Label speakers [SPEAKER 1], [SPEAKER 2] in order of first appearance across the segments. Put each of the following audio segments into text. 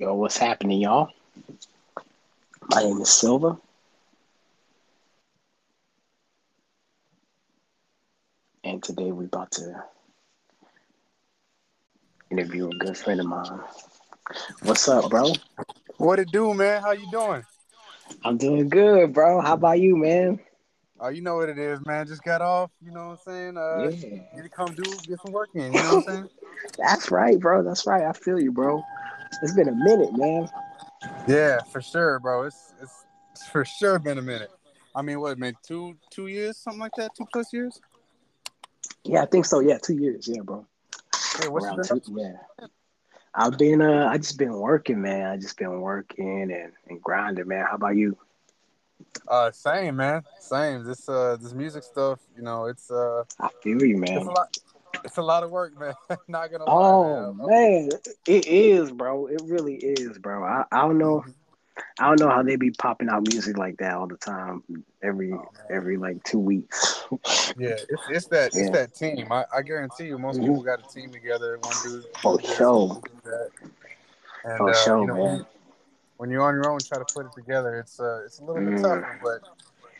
[SPEAKER 1] Yo, what's happening, y'all? My name is Silva. And today we're about to interview a good friend of mine. What's up, bro?
[SPEAKER 2] What it do, man? How you doing?
[SPEAKER 1] I'm doing good, bro. How about you, man?
[SPEAKER 2] Oh, you know what it is, man. Just got off, you know what I'm saying? Uh
[SPEAKER 1] Yeah.
[SPEAKER 2] need to come do get some work in, you know what I'm saying?
[SPEAKER 1] That's right, bro. That's right. I feel you, bro. It's been a minute, man.
[SPEAKER 2] Yeah, for sure, bro. It's it's, it's for sure been a minute. I mean, what, man, two two years, something like that, two plus years?
[SPEAKER 1] Yeah, I think so. Yeah, two years. Yeah, bro.
[SPEAKER 2] What
[SPEAKER 1] Around two. Yeah. I've been uh I just been working, man. I just been working and, and grinding, man. How about you?
[SPEAKER 2] Uh same, man. Same. This uh this music stuff, you know, it's uh
[SPEAKER 1] I feel you,
[SPEAKER 2] it's a
[SPEAKER 1] man.
[SPEAKER 2] lot it's a lot of work, man. Not gonna lie,
[SPEAKER 1] Oh
[SPEAKER 2] man.
[SPEAKER 1] it is, bro. It really is, bro. I, I don't know. I don't know how they be popping out music like that all the time, every
[SPEAKER 2] Oh,
[SPEAKER 1] every like two weeks.
[SPEAKER 2] Yeah, it's it's that it's that team. I, I guarantee you, most
[SPEAKER 1] Mhm.
[SPEAKER 2] people got a team together. One dude
[SPEAKER 1] For
[SPEAKER 2] do this,
[SPEAKER 1] sure.
[SPEAKER 2] one dude do that, and
[SPEAKER 1] For
[SPEAKER 2] uh,
[SPEAKER 1] sure,
[SPEAKER 2] you know, when,
[SPEAKER 1] man.
[SPEAKER 2] when you're on your own, try to put it together. It's uh, it's a little bit
[SPEAKER 1] Mm,
[SPEAKER 2] tougher, but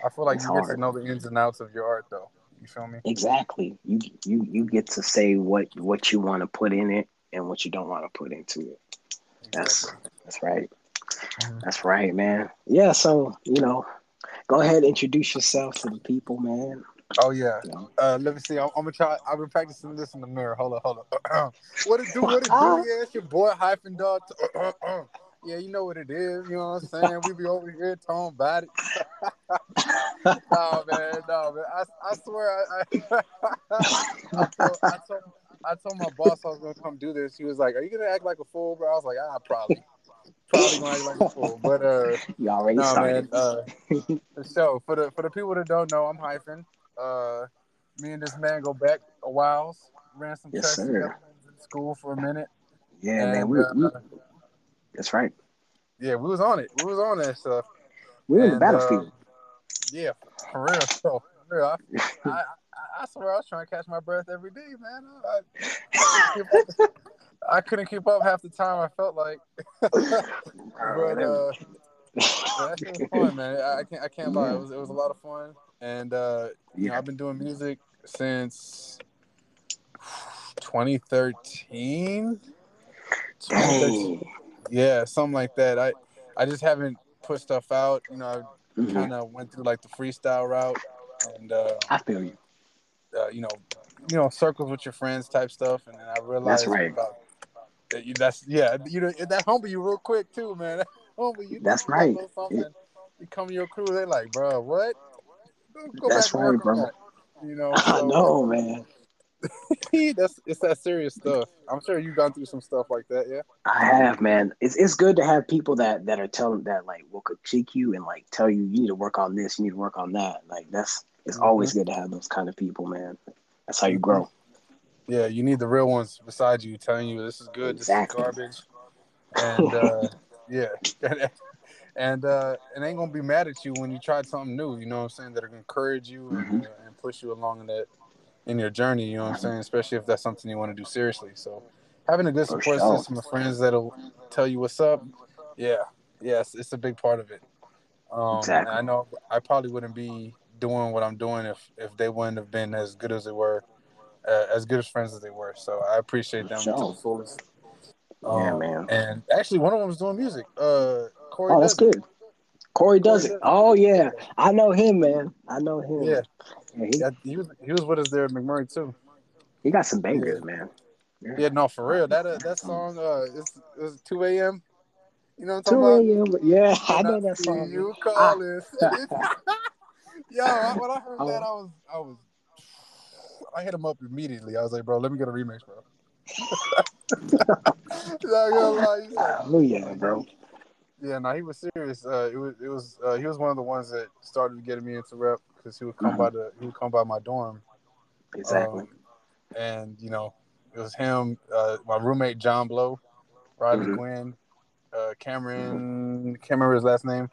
[SPEAKER 2] I feel like
[SPEAKER 1] it's
[SPEAKER 2] you get to know the ins and outs of your art, though. You feel me?
[SPEAKER 1] Exactly. You you you get to say what what you want to put in it and what you don't want to put into it. That's
[SPEAKER 2] Exactly.
[SPEAKER 1] that's right.
[SPEAKER 2] Mhm.
[SPEAKER 1] That's right, man. Yeah. So you know, go ahead, introduce yourself to the people, man.
[SPEAKER 2] Oh yeah. Uh, let me see. I'm, I'm gonna try. I've been practicing this in the mirror. Hold on, hold on. what it do? What it do? Yeah, it's your boy hyphen dog. yeah, you know what it is. You know what I'm saying? We be over here talking about it. no man, no man. I, I swear, I, I, I, told, I told I told my boss I was gonna come do this. He was like, "Are you gonna act like a fool, bro?" I was like, "Ah, probably, probably gonna act like a fool." But uh,
[SPEAKER 1] you already
[SPEAKER 2] no
[SPEAKER 1] started.
[SPEAKER 2] man. Uh, so for the for the people that don't know, I'm hyphen. Uh, me and this man go back a while. Ran some
[SPEAKER 1] Yes,
[SPEAKER 2] together in school for a minute,
[SPEAKER 1] Yeah, man.
[SPEAKER 2] and
[SPEAKER 1] We, we
[SPEAKER 2] uh,
[SPEAKER 1] that's right.
[SPEAKER 2] yeah, we was on it. We was on that stuff.
[SPEAKER 1] We're in the
[SPEAKER 2] And uh,
[SPEAKER 1] battlefield.
[SPEAKER 2] yeah, for real. So for real, I, I, I, swear I was trying to catch my breath every day, man. I, I, couldn't keep up, I couldn't keep up half the time. I felt like, but uh, yeah, that was fun, man. I, can't I can't lie. It was it was a lot of fun, and uh, you know
[SPEAKER 1] yeah.
[SPEAKER 2] I've been doing music since 2013. 2013. Yeah, something like that. I I just haven't put stuff out. You know, I
[SPEAKER 1] Mhm.
[SPEAKER 2] kind of went through like the freestyle route, and uh,
[SPEAKER 1] I feel you.
[SPEAKER 2] uh, you know, you know, circles with your friends type stuff, and then I realized that's
[SPEAKER 1] right.
[SPEAKER 2] about that you, that's yeah, you know, that humble you real quick too, man. That humble you
[SPEAKER 1] That's right.
[SPEAKER 2] you come to your crew, they like, bro, what? Go,
[SPEAKER 1] That's right, bro.
[SPEAKER 2] that. You know,
[SPEAKER 1] I know, man.
[SPEAKER 2] that's it's that serious stuff. I'm sure you've gone through some stuff like that, yeah.
[SPEAKER 1] I have, man. It's it's good to have people that that are telling that like will critique you and like tell you you need to work on this, you need to work on that. Like that's it's
[SPEAKER 2] Mm-hmm.
[SPEAKER 1] always good to have those kind of people, man. That's how you grow.
[SPEAKER 2] Yeah, you need the real ones beside you telling you this is good,
[SPEAKER 1] Exactly.
[SPEAKER 2] this is garbage, and uh, yeah, and uh, and ain't gonna be mad at you when you tried something new. You know what I'm saying? That'll encourage you and,
[SPEAKER 1] Mhm.
[SPEAKER 2] uh, and push you along in that in your journey. You know what I'm saying? Especially if that's something you want to do seriously. So having a good support
[SPEAKER 1] sure.
[SPEAKER 2] system of friends that'll tell you what's up, yeah, yes, it's a big part of it. Um,
[SPEAKER 1] Exactly.
[SPEAKER 2] I know I probably wouldn't be doing what I'm doing if if they wouldn't have been as good as they were, uh, as good as friends as they were. So I appreciate them to the
[SPEAKER 1] sure.
[SPEAKER 2] fullest.
[SPEAKER 1] Yeah,
[SPEAKER 2] Um,
[SPEAKER 1] man.
[SPEAKER 2] and actually, one of them was doing music. Uh, Corey
[SPEAKER 1] Oh, that's
[SPEAKER 2] it.
[SPEAKER 1] good. Corey does
[SPEAKER 2] Corey
[SPEAKER 1] it.
[SPEAKER 2] does
[SPEAKER 1] Oh yeah. I know him, man. I know him.
[SPEAKER 2] Yeah,
[SPEAKER 1] Yeah, he,
[SPEAKER 2] yeah, he was he was with us there at McMurry too.
[SPEAKER 1] he got some
[SPEAKER 2] Yeah,
[SPEAKER 1] bangers, man.
[SPEAKER 2] yeah, no, for real. That uh, that song, uh, it's it's two a.m. You know what I'm talking about?
[SPEAKER 1] a.m. Yeah, I know that song.
[SPEAKER 2] you
[SPEAKER 1] I,
[SPEAKER 2] calling. Yo, when I heard that, I
[SPEAKER 1] oh,
[SPEAKER 2] was I was I hit him up immediately. I was like, bro, let me get a remix, bro. Not gonna lie, he's like,
[SPEAKER 1] oh yeah, bro.
[SPEAKER 2] yeah, no, he was serious. Uh, it was it was uh, he was one of the ones that started getting me into rap because he would come
[SPEAKER 1] Mhm.
[SPEAKER 2] by the he would come by my dorm.
[SPEAKER 1] Exactly.
[SPEAKER 2] Um, and you know, it was him, uh, my roommate John Blow, Riley
[SPEAKER 1] Mhm.
[SPEAKER 2] Gwynn, uh, Cameron. Can't remember his last name,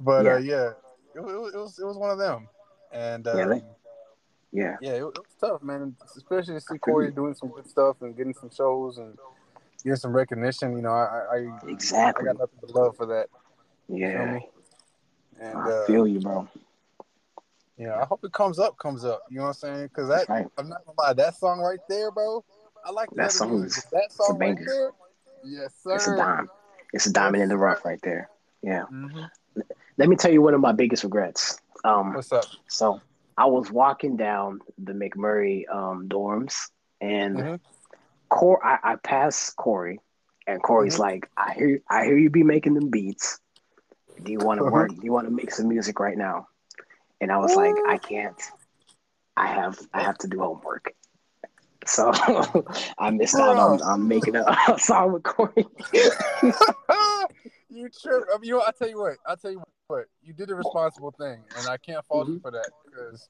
[SPEAKER 2] but
[SPEAKER 1] Yeah.
[SPEAKER 2] uh, yeah, it, it, was- it was it was one of them. And
[SPEAKER 1] Yeah,
[SPEAKER 2] um,
[SPEAKER 1] they- Yeah.
[SPEAKER 2] yeah, it, it was tough, man. Especially to see Corey doing some good stuff and getting some shows and getting some recognition. You know, I, I
[SPEAKER 1] exactly.
[SPEAKER 2] I got nothing but love for that.
[SPEAKER 1] Yeah.
[SPEAKER 2] And
[SPEAKER 1] I
[SPEAKER 2] uh,
[SPEAKER 1] feel you, bro.
[SPEAKER 2] Yeah, I hope it comes up, comes up. You know what I'm saying? Because that
[SPEAKER 1] Right.
[SPEAKER 2] I'm not gonna lie, that song right there, bro. I like
[SPEAKER 1] That song is-
[SPEAKER 2] that song right there. Yes, sir.
[SPEAKER 1] It's a dime. It's a diamond in the rough right there. Yeah.
[SPEAKER 2] hmm
[SPEAKER 1] Let me tell you one of my biggest regrets. Um,
[SPEAKER 2] What's up?
[SPEAKER 1] so I was walking down the McMurry um, dorms, and
[SPEAKER 2] Mhm.
[SPEAKER 1] Cor- I, I passed Corey, and Corey's
[SPEAKER 2] Mhm.
[SPEAKER 1] like, "I hear, I hear you be making them beats. Do you want to work? Do you want to make some music right now?" And I was like, "I can't. I have, I have to do homework." So I missed out on, on making a, a song with Corey.
[SPEAKER 2] you trip. I mean, you know, I tell you what. I tell you what. You did the responsible thing, and I can't fault you for that because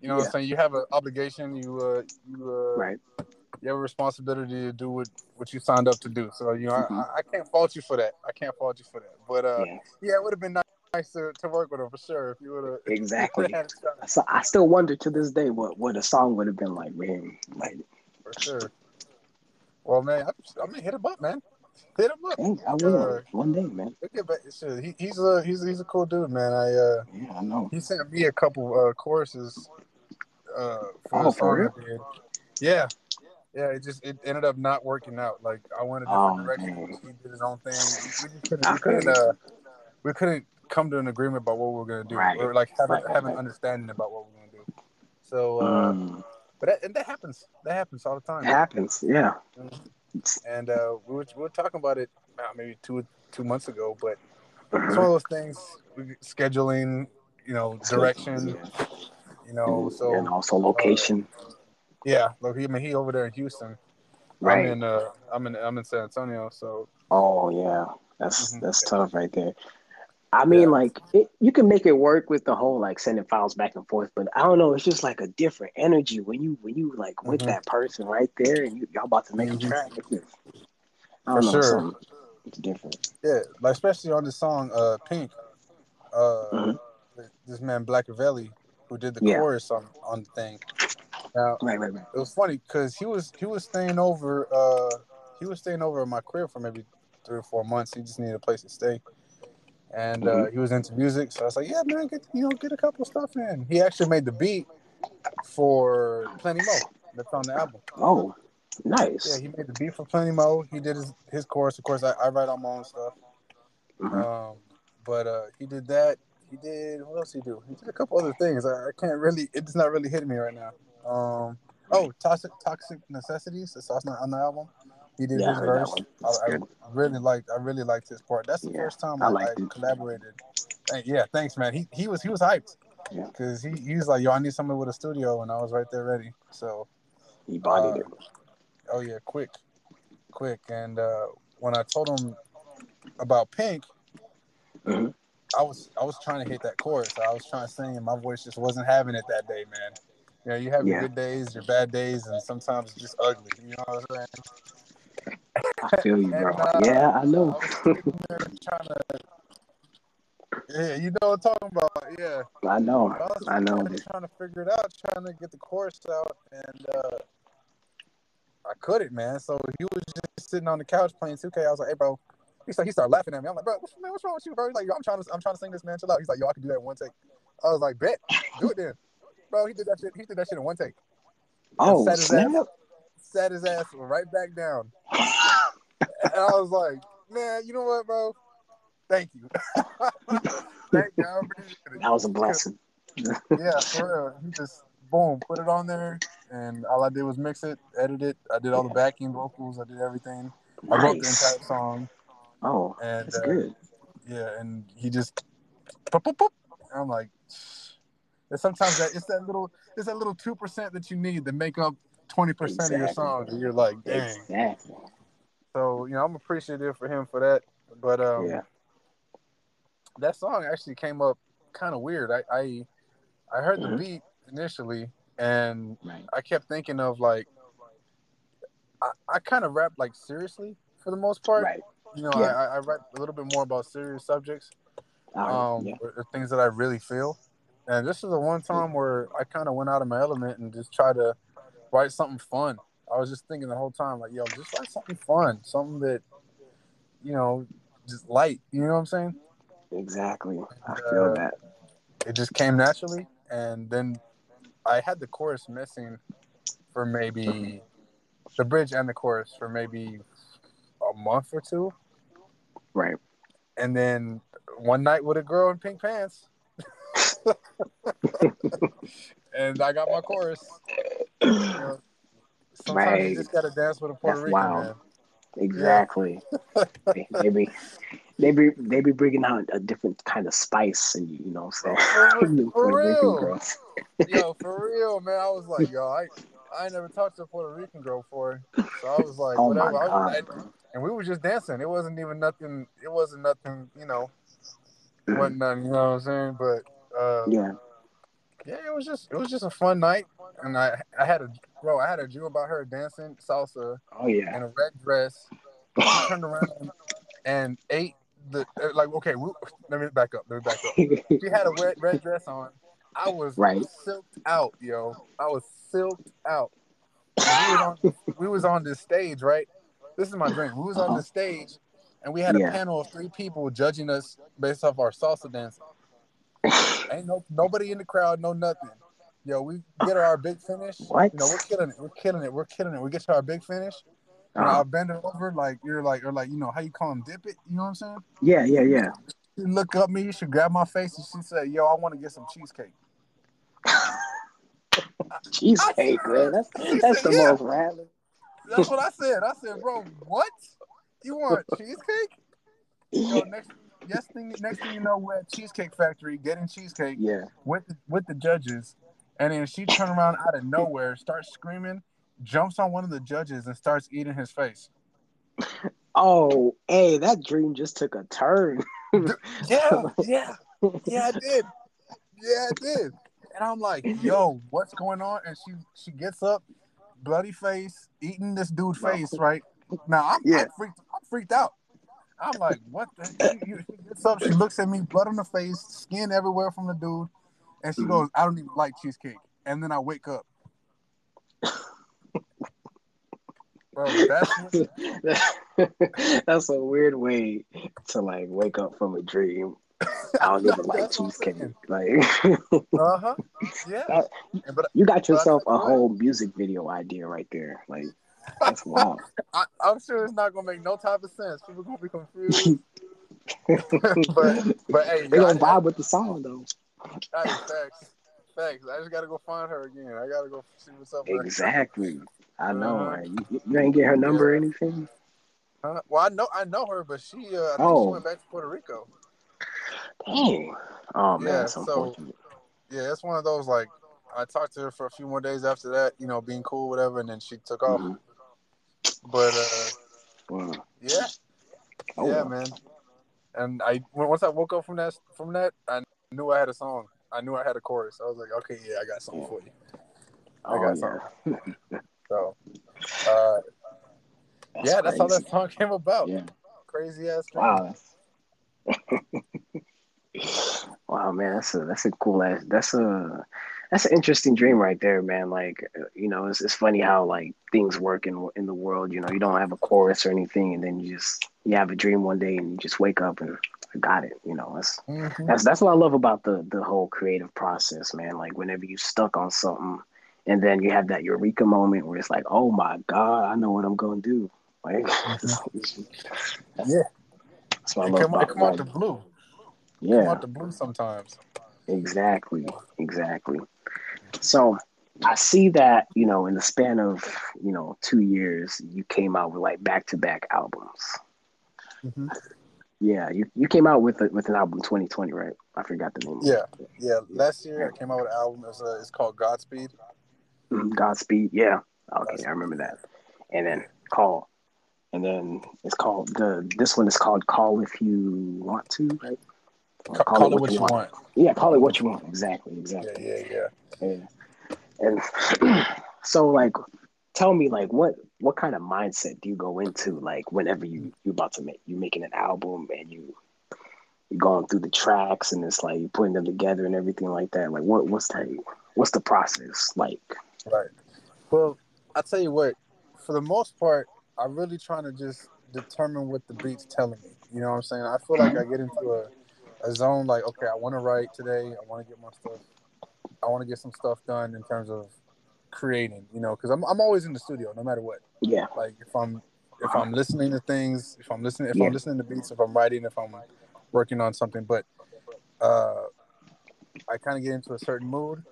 [SPEAKER 2] you know what
[SPEAKER 1] Yeah.
[SPEAKER 2] I'm saying. You have an obligation. You uh, you uh,
[SPEAKER 1] right.
[SPEAKER 2] you have a responsibility to do what what you signed up to do. So you know,
[SPEAKER 1] Mhm.
[SPEAKER 2] I, I can't fault you for that. I can't fault you for that. But uh,
[SPEAKER 1] Yeah.
[SPEAKER 2] yeah, it would have been nice, nice to, to work with him for sure if you would have
[SPEAKER 1] Exactly.
[SPEAKER 2] had a shot,
[SPEAKER 1] So I still wonder to this day what what a song would have been like with him. Like,
[SPEAKER 2] for sure. Well, man, I, I'm gonna hit him up, man. Hit him up.
[SPEAKER 1] dang, I will
[SPEAKER 2] Uh,
[SPEAKER 1] one day, man.
[SPEAKER 2] Look at he, he's a he's he's a cool dude, man. I uh.
[SPEAKER 1] Yeah, I know.
[SPEAKER 2] He sent me a couple uh, choruses uh, for
[SPEAKER 1] Oh, for real?
[SPEAKER 2] I. Yeah, yeah. It just it ended up not working out. Like I went a different
[SPEAKER 1] Oh,
[SPEAKER 2] direction. He did his own thing. We just couldn't. We couldn't, uh, we couldn't come to an agreement about what we're gonna do,
[SPEAKER 1] Right.
[SPEAKER 2] or like have,
[SPEAKER 1] Right,
[SPEAKER 2] have an understanding about what we we're gonna do. So, uh,
[SPEAKER 1] Mm,
[SPEAKER 2] but that, and that happens. That happens all the
[SPEAKER 1] it
[SPEAKER 2] time.
[SPEAKER 1] happens. Yeah.
[SPEAKER 2] And uh, we were we were talking about it uh, maybe two two months ago, but it's one
[SPEAKER 1] Mhm.
[SPEAKER 2] of those things. Scheduling, you know, direction.
[SPEAKER 1] Yeah.
[SPEAKER 2] You know, so
[SPEAKER 1] and also location.
[SPEAKER 2] Yeah, look, he, I mean, he over there in Houston.
[SPEAKER 1] right.
[SPEAKER 2] I'm in, uh, I'm in, I'm in San Antonio. So
[SPEAKER 1] Oh yeah, that's
[SPEAKER 2] Mhm.
[SPEAKER 1] that's tough right there. I mean,
[SPEAKER 2] Yeah.
[SPEAKER 1] like it, you can make it work with the whole like sending files back and forth, but I don't know. It's just like a different energy when you when you like with
[SPEAKER 2] Mhm.
[SPEAKER 1] that person right there, and you, y'all about to make
[SPEAKER 2] Mhm.
[SPEAKER 1] a track. It's I
[SPEAKER 2] For
[SPEAKER 1] don't know,
[SPEAKER 2] sure.
[SPEAKER 1] It's different.
[SPEAKER 2] yeah, like especially on the song, uh, Pink. Uh,
[SPEAKER 1] Mhm.
[SPEAKER 2] this man Blackavelli, who did the
[SPEAKER 1] Yeah.
[SPEAKER 2] chorus on on the thing. Now
[SPEAKER 1] Right, right, right.
[SPEAKER 2] it was funny because he was he was staying over, uh, he was staying over at my crib for maybe three or four months. He just needed a place to stay. And uh,
[SPEAKER 1] Mhm.
[SPEAKER 2] he was into music, so I was like, "Yeah, man, get you know, get a couple stuff in." He actually made the beat for Plenty Mo that's on the album.
[SPEAKER 1] Oh, nice.
[SPEAKER 2] Yeah, he made the beat for Plenty Mo. He did his, his chorus. Of course, I, I write all my own stuff.
[SPEAKER 1] Mhm.
[SPEAKER 2] Um, but uh, he did that. He did what else he do? He did a couple other things. I, I can't really. It's not really hitting me right now. Um, oh, toxic toxic necessities. That's on the album. He did
[SPEAKER 1] Yeah,
[SPEAKER 2] his verse. I, I really liked. I really liked his part. That's the
[SPEAKER 1] Yeah,
[SPEAKER 2] first time
[SPEAKER 1] I
[SPEAKER 2] I, collaborated. And yeah, thanks, man. He he was he was hyped.
[SPEAKER 1] Yeah.
[SPEAKER 2] Cause he, he was like, yo, I need somebody with a studio, and I was right there ready. So
[SPEAKER 1] He bodied
[SPEAKER 2] Uh,
[SPEAKER 1] it.
[SPEAKER 2] oh yeah, quick, quick. And uh, when I told him about Pink,
[SPEAKER 1] Mhm.
[SPEAKER 2] I was I was trying to hit that chorus. I was trying to sing, and my voice just wasn't having it that day, man. You know, you have your
[SPEAKER 1] Yeah.
[SPEAKER 2] good days, your bad days, and sometimes it's just ugly. You know what I'm saying?
[SPEAKER 1] I feel you, bro.
[SPEAKER 2] And, uh,
[SPEAKER 1] yeah, I know.
[SPEAKER 2] to. Yeah, you know what I'm talking about. Yeah,
[SPEAKER 1] I know.
[SPEAKER 2] I
[SPEAKER 1] I know.
[SPEAKER 2] trying to, trying to figure it out, trying to get the chorus out, and uh, I couldn't, man. So he was just sitting on the couch playing 2K. I was like, "Hey, bro." He started, he started laughing at me. I'm like, "Bro, what's, man, what's wrong with you, bro?" He's like, Yo, "I'm trying to, I'm trying to sing this, man. Chill out." He's like, "Yo, I can do that in one take." I was like, "Bet, do it then." Bro, he did that shit. He did that shit in one take.
[SPEAKER 1] Oh, snap.
[SPEAKER 2] ass, sat his ass right back down. And I was like, "Man, you know what, bro? Thank you. Thank it."
[SPEAKER 1] That was a blessing.
[SPEAKER 2] yeah, for real. He just boom, put it on there, and all I did was mix it, edit it. I did all the backing vocals. I did everything. I wrote the entire song,
[SPEAKER 1] Oh,
[SPEAKER 2] and
[SPEAKER 1] that's
[SPEAKER 2] uh,
[SPEAKER 1] good.
[SPEAKER 2] yeah, and he just boop, boop, boop. I'm like, and sometimes that it's that little, it's that little two percent that you need to make up twenty percent of your
[SPEAKER 1] Exactly.
[SPEAKER 2] song, and you're like, dang.
[SPEAKER 1] Exactly.
[SPEAKER 2] So you know, I'm appreciative for him for that. But um,
[SPEAKER 1] Yeah.
[SPEAKER 2] that song actually came up kind of weird. I I, I heard
[SPEAKER 1] Mhm.
[SPEAKER 2] the beat initially, and
[SPEAKER 1] Right.
[SPEAKER 2] I kept thinking of like, I, I kind of rap like seriously for the most part.
[SPEAKER 1] Right.
[SPEAKER 2] You know,
[SPEAKER 1] Yeah.
[SPEAKER 2] I, I rap a little bit more about serious subjects,
[SPEAKER 1] Uh,
[SPEAKER 2] um,
[SPEAKER 1] yeah.
[SPEAKER 2] or, or things that I really feel. And this is the one time where I kind of went out of my element and just tried to write something fun. I was just thinking the whole time, like, yo, just write something fun, something that, you know, just light. You know what I'm saying?
[SPEAKER 1] Exactly. I feel uh, that.
[SPEAKER 2] It just came naturally, and then I had the chorus missing for maybe the bridge and the chorus for maybe a month or two.
[SPEAKER 1] Right.
[SPEAKER 2] And then one night with a girl in pink pants. and I got my chorus. You know, sometimes right. you just gotta dance with a Puerto That's Rican wild. man.
[SPEAKER 1] Exactly. Maybe they be they be bringing out a different kind of spice, and you know, so
[SPEAKER 2] for, for real, yo, for real, man. I was like, yo, I I ain't never talked to a Puerto Rican girl before, so I was like, oh whatever. God, was, and we were just dancing. It wasn't even nothing. It wasn't nothing, you know. wasn't nothing, you know what I'm saying? But uh,
[SPEAKER 1] yeah,
[SPEAKER 2] yeah, it was just it was just a fun night, and I I had a bro, I had a dream about her dancing salsa.
[SPEAKER 1] Oh yeah,
[SPEAKER 2] in a red dress. Turned around and ate the uh, like. Okay, we, let me back up. Let me back up. she had a red red dress on. I was right. silked out, yo. I was silked out. we was on we was on this stage, right? This is my dream. We was on the stage, and we had a yeah. panel of three people judging us based off our salsa dancing. Ain't no nobody in the crowd, no nothing. Yo, we get our big finish.
[SPEAKER 1] What?
[SPEAKER 2] You know, we're killing it. We're killing it. We're killing it. We get to our big finish. And uh-huh. I'll bend it over like you're like or like you know how you call him dip it. You know what I'm saying?
[SPEAKER 1] Yeah, yeah, yeah.
[SPEAKER 2] She look up me. She grab my face and she said, "Yo, I want to get some cheesecake."
[SPEAKER 1] cheesecake, man. That's that's said, the yeah. most random.
[SPEAKER 2] That's what I said. I said, bro, what? You want cheesecake? Yo, next next thing next thing you know, we're at Cheesecake Factory getting cheesecake.
[SPEAKER 1] Yeah.
[SPEAKER 2] With the, with the judges, and then she turned around out of nowhere, starts screaming, jumps on one of the judges, and starts eating his face.
[SPEAKER 1] Oh, hey, that dream just took a turn.
[SPEAKER 2] yeah, yeah, yeah, I did. Yeah, I did. And I'm like, yo, what's going on? And she she gets up, bloody face, eating this dude face, right? Now I'm, yeah. I'm freaked. I'm freaked out. I'm like, what the? She, she gets up, she looks at me, blood on the face, skin everywhere from the dude, and she goes, I don't even like cheesecake. And then I wake up.
[SPEAKER 1] Bro, that's that's a weird way to like wake up from a dream. I don't even like cheesecake. Like, uh huh, yeah. but, you got yourself a whole music video idea right there. Like, that's wild.
[SPEAKER 2] I, am sure it's not gonna make no type of sense. People gonna be confused. but but hey,
[SPEAKER 1] they gonna vibe with the song though.
[SPEAKER 2] Facts, facts. I just gotta go find her again. I gotta go see what's up.
[SPEAKER 1] Exactly. I know. Uh, right? you, you, ain't get her number yeah. or anything.
[SPEAKER 2] Uh, well, I know I know her, but she uh, I think oh. she went back to Puerto Rico.
[SPEAKER 1] Dang. Oh man, yeah, so
[SPEAKER 2] yeah, it's one of those like I talked to her for a few more days after that, you know, being cool, whatever, and then she took off. Mm-hmm. But uh, yeah, oh, yeah, man. And I once I woke up from that from that, I knew I had a song. I knew I had a chorus. I was like, okay, yeah, I got something yeah. for you. I oh, got yeah. something. so, uh, that's yeah, that's how that song came about. Yeah. Crazy ass.
[SPEAKER 1] Wow. wow, man, that's a that's a cool ass. That's a that's an interesting dream right there, man. Like, uh, you know, it's, it's funny how like things work in in the world. You know, you don't have a chorus or anything, and then you just you have a dream one day, and you just wake up and I got it. You know, that's mm-hmm. that's that's what I love about the the whole creative process, man. Like, whenever you stuck on something, and then you have that eureka moment where it's like, oh my god, I know what I'm gonna do. Like,
[SPEAKER 2] mm-hmm. yeah, that's what I love. Come, about, come out the blue.
[SPEAKER 1] Yeah,
[SPEAKER 2] come out the blue sometimes.
[SPEAKER 1] Exactly, exactly. So I see that, you know, in the span of, you know, two years, you came out with like back to back albums. Mm-hmm. Yeah, you, you came out with a, with an album 2020, right? I forgot the name.
[SPEAKER 2] Yeah, yeah. Last year I came out with an album. It's, uh, it's called Godspeed.
[SPEAKER 1] Mm-hmm. Godspeed, yeah. Okay, Godspeed. I remember that. And then Call, and then it's called the. This one is called Call if you want to, right?
[SPEAKER 2] Call, call, it what, what you want. want.
[SPEAKER 1] Yeah, call it what you want. Exactly, exactly.
[SPEAKER 2] Yeah, yeah, yeah. yeah.
[SPEAKER 1] And so like tell me like what what kind of mindset do you go into like whenever you you about to make you making an album and you you're going through the tracks and it's like you putting them together and everything like that like what what's that what's the process like
[SPEAKER 2] right well i tell you what for the most part, I'm really trying to just determine what the beat's telling me. You know what I'm saying? I feel like I get into a, a zone like, okay, I want to write today. I want to get my stuff. I want to get some stuff done in terms of creating. You know, because I'm I'm always in the studio no matter what.
[SPEAKER 1] Yeah.
[SPEAKER 2] Like if I'm if I'm listening to things, if I'm listening, if
[SPEAKER 1] Yeah.
[SPEAKER 2] I'm listening to beats, if I'm writing, if I'm working on something, but uh, I kind of get into a certain mood.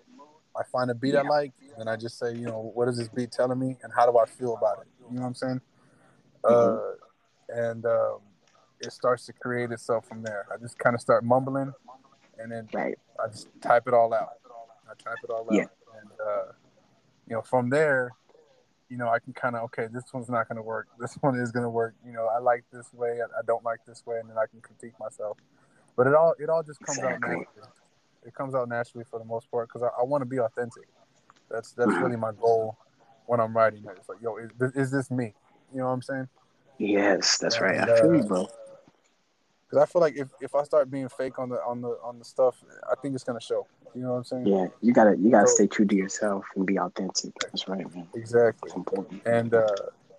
[SPEAKER 2] I find a beat I like, and I just say, you know, what is this beat telling me, and how do I feel about it? You know what I'm saying? Uh, and um, it starts to create itself from there. I just kind of start mumbling, and then
[SPEAKER 1] Right.
[SPEAKER 2] I just type it all out. I type it all out,
[SPEAKER 1] Yeah.
[SPEAKER 2] and uh, you know, from there, you know, I can kind of okay, this one's not going to work. This one is going to work. You know, I like this way. I, I don't like this way, and then I can critique myself. But it all it all just comes out naturally. It comes out naturally for the most part because I, I want to be authentic. That's that's
[SPEAKER 1] Mhm.
[SPEAKER 2] really my goal when I'm writing. It's like, yo, is, this- is this me? You know what I'm saying?
[SPEAKER 1] Yes, that's right.
[SPEAKER 2] And,
[SPEAKER 1] I feel you,
[SPEAKER 2] uh,
[SPEAKER 1] bro.
[SPEAKER 2] Because I feel like if, if I start being fake on the on the on the stuff, I think it's gonna show. You know what I'm saying?
[SPEAKER 1] Yeah, you gotta you gotta
[SPEAKER 2] So-
[SPEAKER 1] stay true to yourself and be authentic. That's right, man.
[SPEAKER 2] Exactly.
[SPEAKER 1] It's important.
[SPEAKER 2] And uh,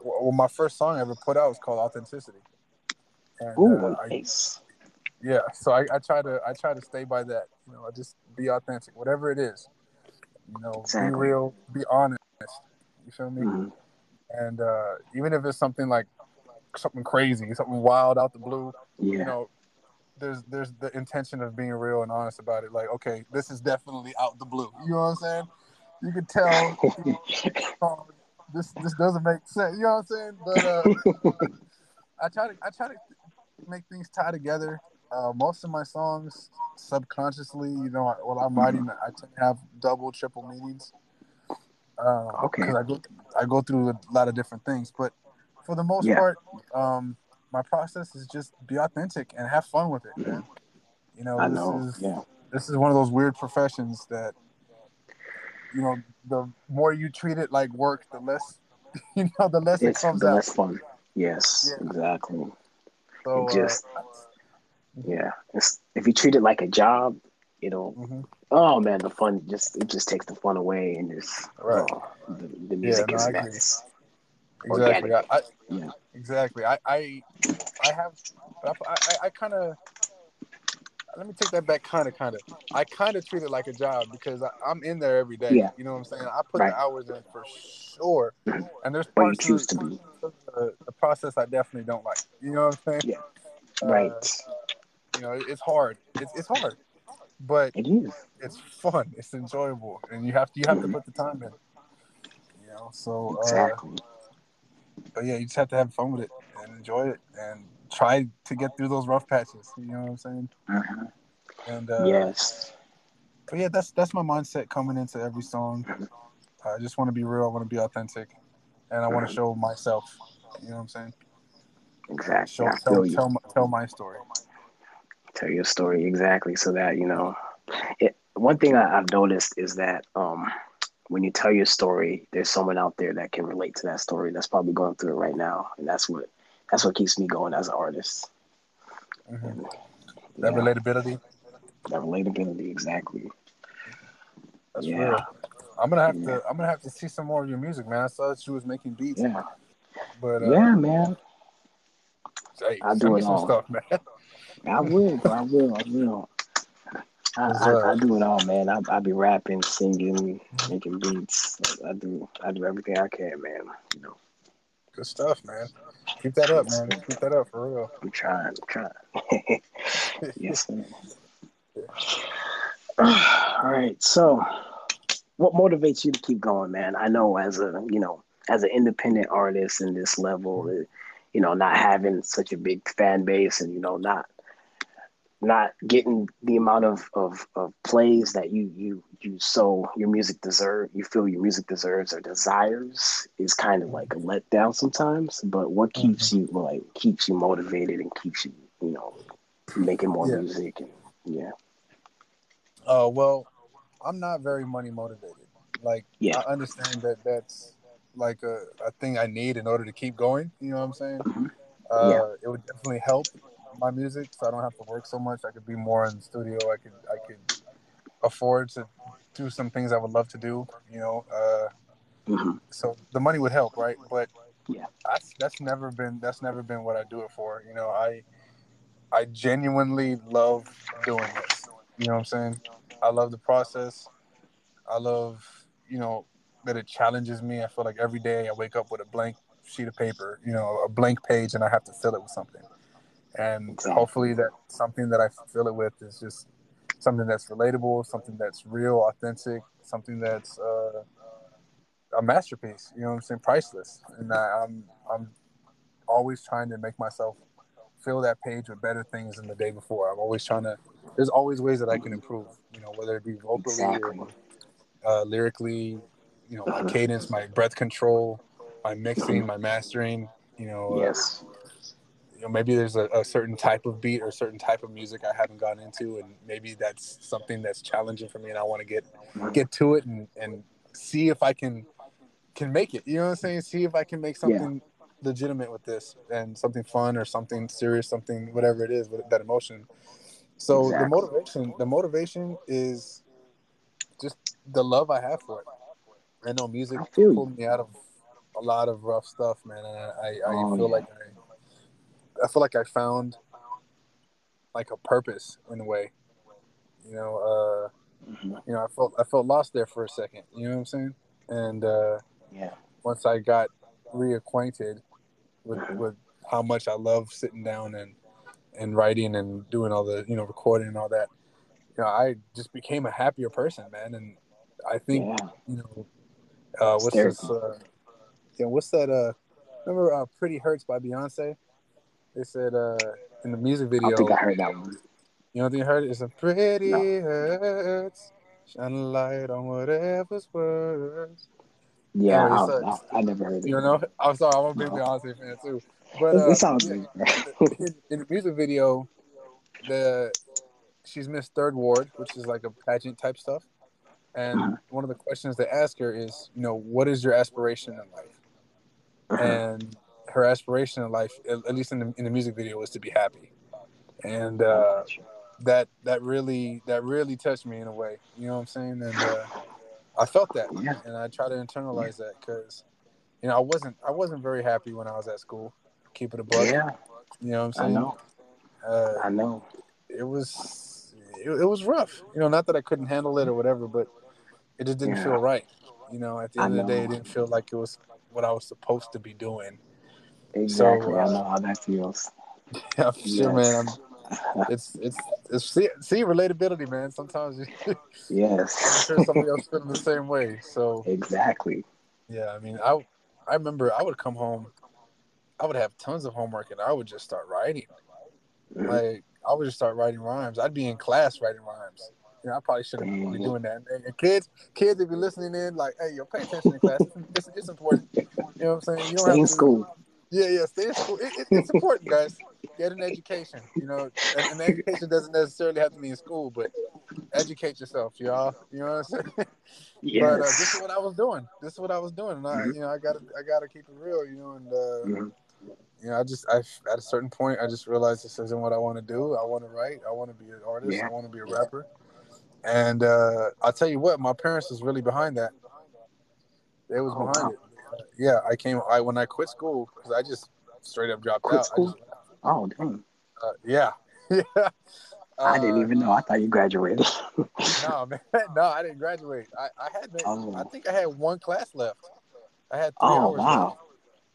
[SPEAKER 2] well, my first song I ever put out was called Authenticity. And,
[SPEAKER 1] Ooh,
[SPEAKER 2] uh, I,
[SPEAKER 1] nice.
[SPEAKER 2] yeah, so I, I try to I try to stay by that. You know, I just be authentic, whatever it is. You know,
[SPEAKER 1] Exactly.
[SPEAKER 2] be real, be honest. You feel me?
[SPEAKER 1] Mhm.
[SPEAKER 2] And uh, even if it's something like something crazy, something wild out the blue,
[SPEAKER 1] Yeah,
[SPEAKER 2] you know, there's there's the intention of being real and honest about it. Like, okay, this is definitely out the blue. You know what I'm saying? You can tell oh, this this doesn't make sense. You know what I'm saying? But uh, I try to I try to make things tie together. Uh, most of my songs subconsciously, you know, while I'm writing, I tend to have double, triple meanings. Uh,
[SPEAKER 1] Okay.
[SPEAKER 2] Because I go I go through a lot of different things, but for the most
[SPEAKER 1] Yeah.
[SPEAKER 2] part, um, my process is just be authentic and have fun with it, man. You know,
[SPEAKER 1] I
[SPEAKER 2] this
[SPEAKER 1] know.
[SPEAKER 2] is
[SPEAKER 1] Yeah,
[SPEAKER 2] this is one of those weird professions that you know the more you treat it like work the less you know the less
[SPEAKER 1] it's
[SPEAKER 2] it comes
[SPEAKER 1] the
[SPEAKER 2] out
[SPEAKER 1] less fun. Yes,
[SPEAKER 2] Yeah.
[SPEAKER 1] exactly.
[SPEAKER 2] so
[SPEAKER 1] it just-
[SPEAKER 2] uh,
[SPEAKER 1] Yeah, it's, if you treat it like a job, it'll.
[SPEAKER 2] mhm.
[SPEAKER 1] Oh man, the fun just it just takes the fun away, and it's
[SPEAKER 2] Right.
[SPEAKER 1] oh, the, the music
[SPEAKER 2] no,
[SPEAKER 1] is nuts.
[SPEAKER 2] Exactly I, I,
[SPEAKER 1] Yeah.
[SPEAKER 2] exactly I I, I have I, I, I kind of let me take that back kind of kind of I kind of treat it like a job because I, I'm in there every day
[SPEAKER 1] Yeah.
[SPEAKER 2] you know what I'm saying I put
[SPEAKER 1] Right.
[SPEAKER 2] the hours in for sure and there's parts of,
[SPEAKER 1] to be.
[SPEAKER 2] of the, the process I definitely don't like you know what I'm saying
[SPEAKER 1] Yeah.
[SPEAKER 2] Uh,
[SPEAKER 1] Right.
[SPEAKER 2] you know it's hard it's, it's hard but
[SPEAKER 1] It is.
[SPEAKER 2] it's fun it's enjoyable and you have to you have to
[SPEAKER 1] Mhm.
[SPEAKER 2] put the time in you know so uh,
[SPEAKER 1] Exactly.
[SPEAKER 2] But yeah you just have to have fun with it and enjoy it and try to get through those rough patches you know what i'm saying
[SPEAKER 1] Mhm.
[SPEAKER 2] and uh
[SPEAKER 1] yes.
[SPEAKER 2] but yeah that's that's my mindset coming into every song i just want to be real i want to be authentic and i want to
[SPEAKER 1] Mhm.
[SPEAKER 2] show myself you know what i'm saying
[SPEAKER 1] Exactly.
[SPEAKER 2] show tell, tell, my- tell my story
[SPEAKER 1] tell your story exactly so that you know it, one thing I, i've noticed is that um when you tell your story there's someone out there that can relate to that story that's probably going through it right now. And that's what that's what keeps me going as an artist.
[SPEAKER 2] Mhm.
[SPEAKER 1] and,
[SPEAKER 2] that
[SPEAKER 1] yeah,
[SPEAKER 2] relatability?
[SPEAKER 1] That relatability exactly.
[SPEAKER 2] That's
[SPEAKER 1] Yeah.
[SPEAKER 2] real. I'm gonna have
[SPEAKER 1] Yeah.
[SPEAKER 2] to i'm gonna have to see some more of your music man. I saw that you was making beats.
[SPEAKER 1] Yeah.
[SPEAKER 2] But uh
[SPEAKER 1] yeah man.
[SPEAKER 2] hey,
[SPEAKER 1] I'll
[SPEAKER 2] send
[SPEAKER 1] do it
[SPEAKER 2] some
[SPEAKER 1] all.
[SPEAKER 2] stuff man.
[SPEAKER 1] I will i will. I will I, I, I do it all, man. I, I be rapping, singing, making beats. I, I do I do everything I can, man. You know,
[SPEAKER 2] good stuff man keep that up man keep that up for real
[SPEAKER 1] I'm trying, I'm trying. yes, sir. All right. So, what motivates you to keep going, man? I know as a you know as an independent artist in this level, uh, you know, not having such a big fan base, and you know, not not getting the amount of, of, of plays that you you you so your music deserve you feel your music deserves or desires is kind of like a letdown sometimes but what keeps you like keeps you motivated and keeps you you know making more
[SPEAKER 2] Yeah.
[SPEAKER 1] music and yeah
[SPEAKER 2] Uh, well, I'm not very money motivated. Like,
[SPEAKER 1] Yeah.
[SPEAKER 2] I understand that that's like a, a thing I need in order to keep going. You know what I'm saying?
[SPEAKER 1] Mhm.
[SPEAKER 2] Uh,
[SPEAKER 1] Yeah.
[SPEAKER 2] It would definitely help my music, so I don't have to work so much. I could be more in the studio. I could I could afford to do some things I would love to do. You know, uh,
[SPEAKER 1] Mhm.
[SPEAKER 2] so the money would help, right? But
[SPEAKER 1] Yeah.
[SPEAKER 2] That's that's never been that's never been what I do it for. You know, I I genuinely love doing this. You know what I'm saying? I love the process. I love, you know, that it challenges me. I feel like every day I wake up with a blank sheet of paper, you know, a blank page, and I have to fill it with something. And exactly. hopefully, that something that I fill it with is just something that's relatable, something that's real, authentic, something that's uh, a masterpiece. You know what I'm saying? Priceless. And I, I'm I'm always trying to make myself fill that page with better things than the day before. I'm always trying to. There's always ways that I can improve. You know, whether it be vocally exactly. or uh, lyrically. You know, my uh-huh. cadence, my breath control, my mixing, my mastering. You know,
[SPEAKER 1] uh, yes.
[SPEAKER 2] Uh, know, maybe there's a, a, certain type of beat or certain type of music I haven't gone into, and maybe that's something that's challenging for me, and I want to get get to it and and see if I can can make it. You know what I'm saying? See if I can make something yeah. legitimate with this and something fun or something serious, something whatever it is with that emotion. So exactly. the motivation, the motivation is just the love I have for it. I know music pulled me out of a lot of rough stuff, man, and I, I, I oh, feel yeah. like I, I feel like I found like a purpose in a way. You know, uh, mm-hmm. you know, I felt I felt lost there for a second. You know what I'm saying? And uh,
[SPEAKER 1] yeah.
[SPEAKER 2] Once I got reacquainted with mm-hmm. with how much I love sitting down and and writing and doing all the you know recording and all that, you know, I just became a happier person, man. And I think yeah. you know, uh, what's this? Uh, yeah, what's that? Uh, remember uh, "Pretty Hurts" by Beyonce? They said uh, in the music video.
[SPEAKER 1] I think I heard that one.
[SPEAKER 2] You don't think you heard it? It's a pretty no. hurts, shine a light on whatever's worse.
[SPEAKER 1] Yeah, I, I, never heard it.
[SPEAKER 2] You know, I'm sorry, I'm a big Beyonce fan too. But uh, it sounds yeah, in, in the music video, the she's Miss Third Ward, which is like a pageant type stuff. And uh-huh. one of the questions they ask her is, you know, what is your aspiration in life? Uh-huh. And her aspiration in life, at least in the, in the music video, was to be happy. And uh, that that really that really touched me in a way. You know what I'm saying? And uh, I felt that, yeah. and I try to internalize that because, you know, I wasn't I wasn't very happy when I was at school. Keep it a buck.
[SPEAKER 1] Yeah.
[SPEAKER 2] You know what I'm saying?
[SPEAKER 1] I know. Uh, I know.
[SPEAKER 2] It was it, it, was rough. You know, not that I couldn't handle it or whatever, but it just didn't yeah. feel right. You know, at the end of the day, it didn't feel like it was what I was supposed to be doing.
[SPEAKER 1] Exactly. So, uh, I know how that feels.
[SPEAKER 2] Yeah, for yes. sure, man. I'm, it's it's it's see, see relatability, man. Sometimes you,
[SPEAKER 1] yes,
[SPEAKER 2] I'm sure somebody else feeling the same way. So
[SPEAKER 1] exactly.
[SPEAKER 2] Yeah, I mean, I I remember I would come home, I would have tons of homework, and I would just start writing. Mm-hmm. Like I would just start writing rhymes. I'd be in class writing rhymes. You know, I probably shouldn't be doing that. And kids, kids, if you're listening in, like, hey, yo, pay attention in class. It's, it's, important. You know what I'm saying? You
[SPEAKER 1] don't Stay have in school.
[SPEAKER 2] Yeah, yeah, stay in school. It, it, it's important, guys. Get an education. You know, and education doesn't necessarily have to be in school, but educate yourself, y'all. You know what I'm saying? Yes. But uh, this is what I was doing. This is what I was doing, and I, mm-hmm. you know, I got to, I got to keep it real. You know, and uh, mm-hmm. you know, I just, I at a certain point, I just realized this isn't what I want to do. I want to write. I want to be an artist. Yeah. I want to be a rapper. And uh, I'll tell you what, my parents was really behind that. They was oh, behind wow. it yeah, I came. I when I quit school because I just straight up dropped
[SPEAKER 1] quit
[SPEAKER 2] out.
[SPEAKER 1] School?
[SPEAKER 2] Just,
[SPEAKER 1] oh, dang.
[SPEAKER 2] Uh, yeah, yeah.
[SPEAKER 1] I didn't even know. I thought you graduated.
[SPEAKER 2] no, man. No, I didn't graduate. I, I had. Oh. I think I had one class left. I had three oh, hours wow. left.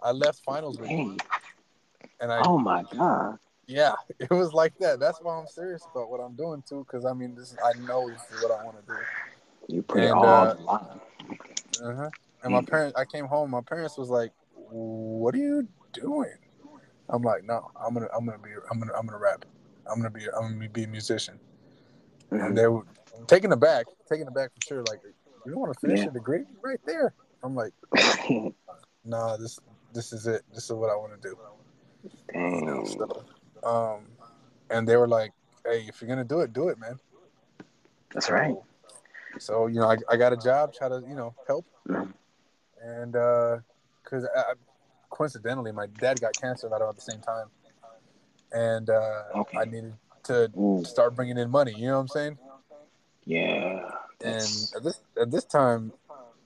[SPEAKER 2] I left finals week.
[SPEAKER 1] And I. Oh my god.
[SPEAKER 2] Yeah, it was like that. That's why I'm serious about what I'm doing too. Because I mean, this I know this is what I want to do.
[SPEAKER 1] You put and, it all uh, on line.
[SPEAKER 2] Uh-huh. And my parents, I came home. My parents was like, "What are you doing?" I'm like, "No, I'm gonna, I'm gonna be, I'm gonna, I'm gonna rap. I'm gonna be, I'm gonna be a musician." Mm-hmm. And they were taking it back, taking it back for sure. Like, you don't want to finish yeah. a degree right there. I'm like, "Nah, this, this is it. This is what I want to do."
[SPEAKER 1] You know, so,
[SPEAKER 2] um, and they were like, "Hey, if you're gonna do it, do it, man."
[SPEAKER 1] That's right.
[SPEAKER 2] So you know, I, I got a job, try to you know help. Mm-hmm and because uh, coincidentally, my dad got cancer about at the same time, and uh, okay. I needed to Ooh. start bringing in money. You know what I'm saying?
[SPEAKER 1] Yeah.
[SPEAKER 2] And at this at this time,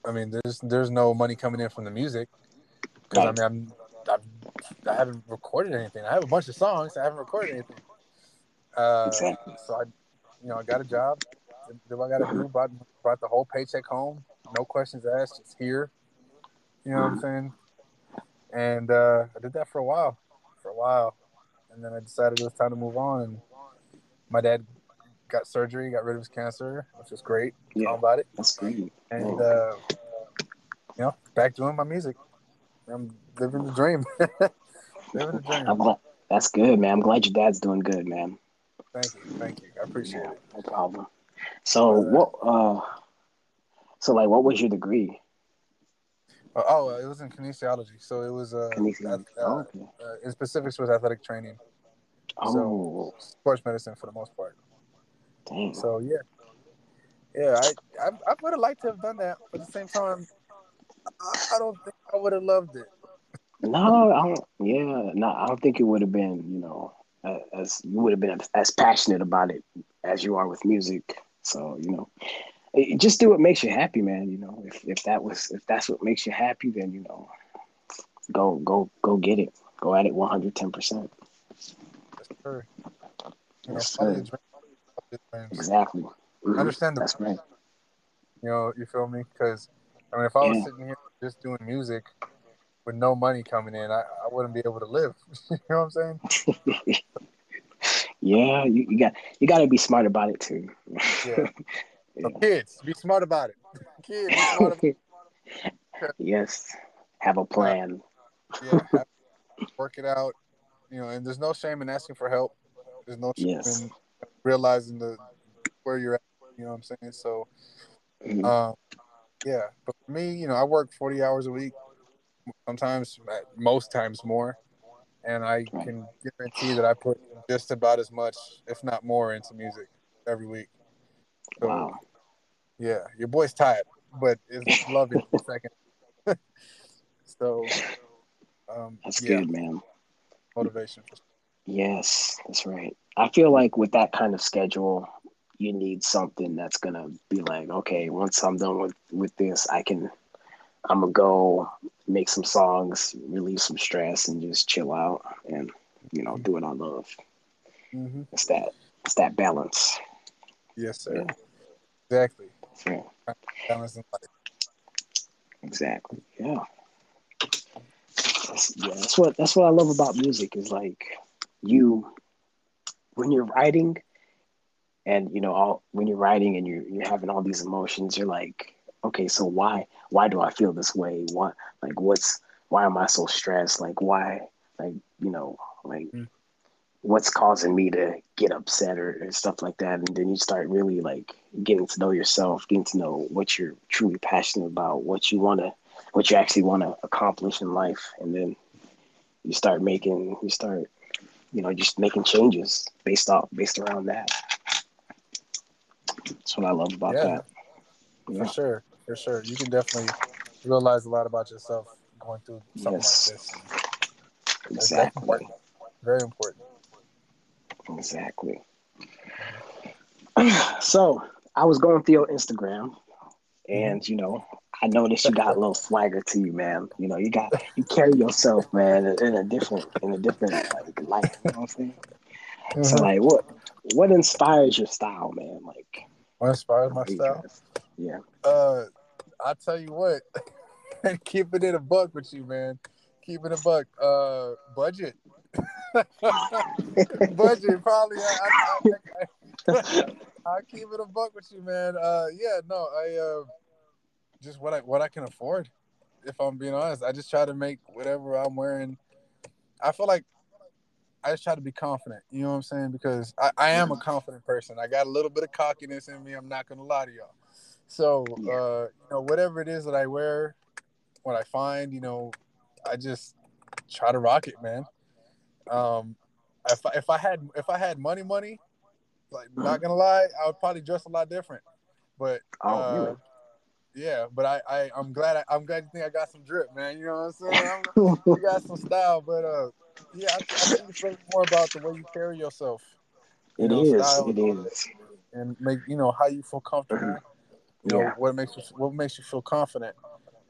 [SPEAKER 2] I mean, there's there's no money coming in from the music, because
[SPEAKER 1] Right.
[SPEAKER 2] I mean I'm I've, I haven't recorded anything. I have a bunch of songs. I haven't recorded anything. Uh,
[SPEAKER 1] Exactly.
[SPEAKER 2] So I, you know, I got a job. Did, did I got to do. Brought brought the whole paycheck home. No questions asked. Just here. You know what I'm saying? And uh, I did that for a while. For a while, and then I decided it was time to move on. And my dad got surgery, got rid of his cancer, which was great.
[SPEAKER 1] Yeah.
[SPEAKER 2] All about it.
[SPEAKER 1] That's great.
[SPEAKER 2] And uh, you know, back doing my music. I'm living the dream. living the dream.
[SPEAKER 1] I'm glad. That's good, man. I'm glad your dad's doing good, man.
[SPEAKER 2] Thank you, thank you. I appreciate
[SPEAKER 1] Yeah,
[SPEAKER 2] it.
[SPEAKER 1] no problem. So what? Uh, so like, what was your degree?
[SPEAKER 2] Oh, uh, it was in kinesiology, so it was uh,
[SPEAKER 1] Kinesiology.
[SPEAKER 2] uh,
[SPEAKER 1] Oh, okay.
[SPEAKER 2] uh, in specifics was athletic training,
[SPEAKER 1] Oh,
[SPEAKER 2] sports medicine for the most part.
[SPEAKER 1] dang.
[SPEAKER 2] So yeah, yeah, I I, I would have liked to have done that, but at the same time, I, I don't think I would have loved it.
[SPEAKER 1] No, I don't. Yeah, no, I don't think it would have been. You know, as you would have been as passionate about it as you are with music. So you know, just do what makes you happy, man. You know, if if that was if that's what makes you happy, then you know, go go go get it. Go at it one hundred ten percent.
[SPEAKER 2] Yes, sir. You know,
[SPEAKER 1] Yes,
[SPEAKER 2] follow
[SPEAKER 1] sir.
[SPEAKER 2] your dreams, follow your dreams.
[SPEAKER 1] Exactly. Mhm.
[SPEAKER 2] Understand the
[SPEAKER 1] That's right.
[SPEAKER 2] You know, you feel me? Because I mean, if I was
[SPEAKER 1] Yeah.
[SPEAKER 2] sitting here just doing music with no money coming in, I, I wouldn't be able to live. you know what I'm saying?
[SPEAKER 1] Yeah, you, you got you got to be smart about it too.
[SPEAKER 2] Yeah. So kids, be smart about it. kids, be smart about it.
[SPEAKER 1] yes, have a plan.
[SPEAKER 2] Yeah, have, work it out. You know, and there's no shame in asking for help. There's no shame
[SPEAKER 1] Yes.
[SPEAKER 2] in realizing the where you're at. You know what I'm saying? So,
[SPEAKER 1] Mhm.
[SPEAKER 2] um, yeah. But for me, you know, I work 40 hours a week. Sometimes, most times more, and I can guarantee that I put just about as much, if not more, into music every week. So,
[SPEAKER 1] Wow.
[SPEAKER 2] yeah, your boy's tired, but it's love it second. so, um,
[SPEAKER 1] That's
[SPEAKER 2] yeah,
[SPEAKER 1] good, man.
[SPEAKER 2] motivation.
[SPEAKER 1] Yes, that's right. I feel like with that kind of schedule, you need something that's gonna be like, okay, once I'm done with with this, I can, I'm gonna go make some songs, relieve some stress, and just chill out, and you know, do it on love.
[SPEAKER 2] hmm
[SPEAKER 1] It's that, it's that balance.
[SPEAKER 2] Yes, sir.
[SPEAKER 1] Yeah.
[SPEAKER 2] Exactly.
[SPEAKER 1] Yeah,
[SPEAKER 2] Balance in life.
[SPEAKER 1] exactly. Yeah. That's, yeah, that's what that's what I love about music is like you when you're writing and you know all when you're writing and you're you're having all these emotions you're like okay so why why do I feel this way what like what's why am I so stressed like why like you know like
[SPEAKER 2] Mm.
[SPEAKER 1] What's causing me to get upset or, or stuff like that and then you start really like getting to know yourself getting to know what you're truly passionate about what you want to what you actually want to accomplish in life and then you start making you start you know just making changes based off based around that that's what i love about
[SPEAKER 2] Yeah.
[SPEAKER 1] that yeah
[SPEAKER 2] For sure. For sure. You can definitely realize a lot about yourself going through something
[SPEAKER 1] Yes.
[SPEAKER 2] like this.
[SPEAKER 1] Exactly.
[SPEAKER 2] Very important.
[SPEAKER 1] Exactly so i was going through your instagram and you know i noticed you got a little swagger to you man you know you got you carry yourself man in a different in a different like light you know what i'm saying so
[SPEAKER 2] Mhm.
[SPEAKER 1] like what what inspires your style man like
[SPEAKER 2] What inspires my style?
[SPEAKER 1] dress? yeah
[SPEAKER 2] Uh, I tell you what, keeping it in a buck with you, man. Keeping it a buck. Uh, budget. budget, probably. I, I, I, I keep it a buck with you, man. Uh, yeah, no, I uh, just what I what I can afford. If I'm being honest, I just try to make whatever I'm wearing. I feel like I just try to be confident. You know what I'm saying? Because I, I am a confident person. I got a little bit of cockiness in me. I'm not gonna lie to y'all. So, uh, you know, whatever it is that I wear, what I find, you know, I just try to rock it, man. Um, if I, if I had if I had money, money, like not gonna lie, I would probably dress a lot different. But
[SPEAKER 1] oh
[SPEAKER 2] uh, yeah, but I, I I'm glad I, I'm glad you think I got some drip, man. You know what I'm saying? You got some style, but uh, yeah, I, I think it's really more about the way you carry yourself. you know,
[SPEAKER 1] is. It is.
[SPEAKER 2] and make you know how you feel comfortable. You know
[SPEAKER 1] Yeah.
[SPEAKER 2] what makes you what makes you feel confident,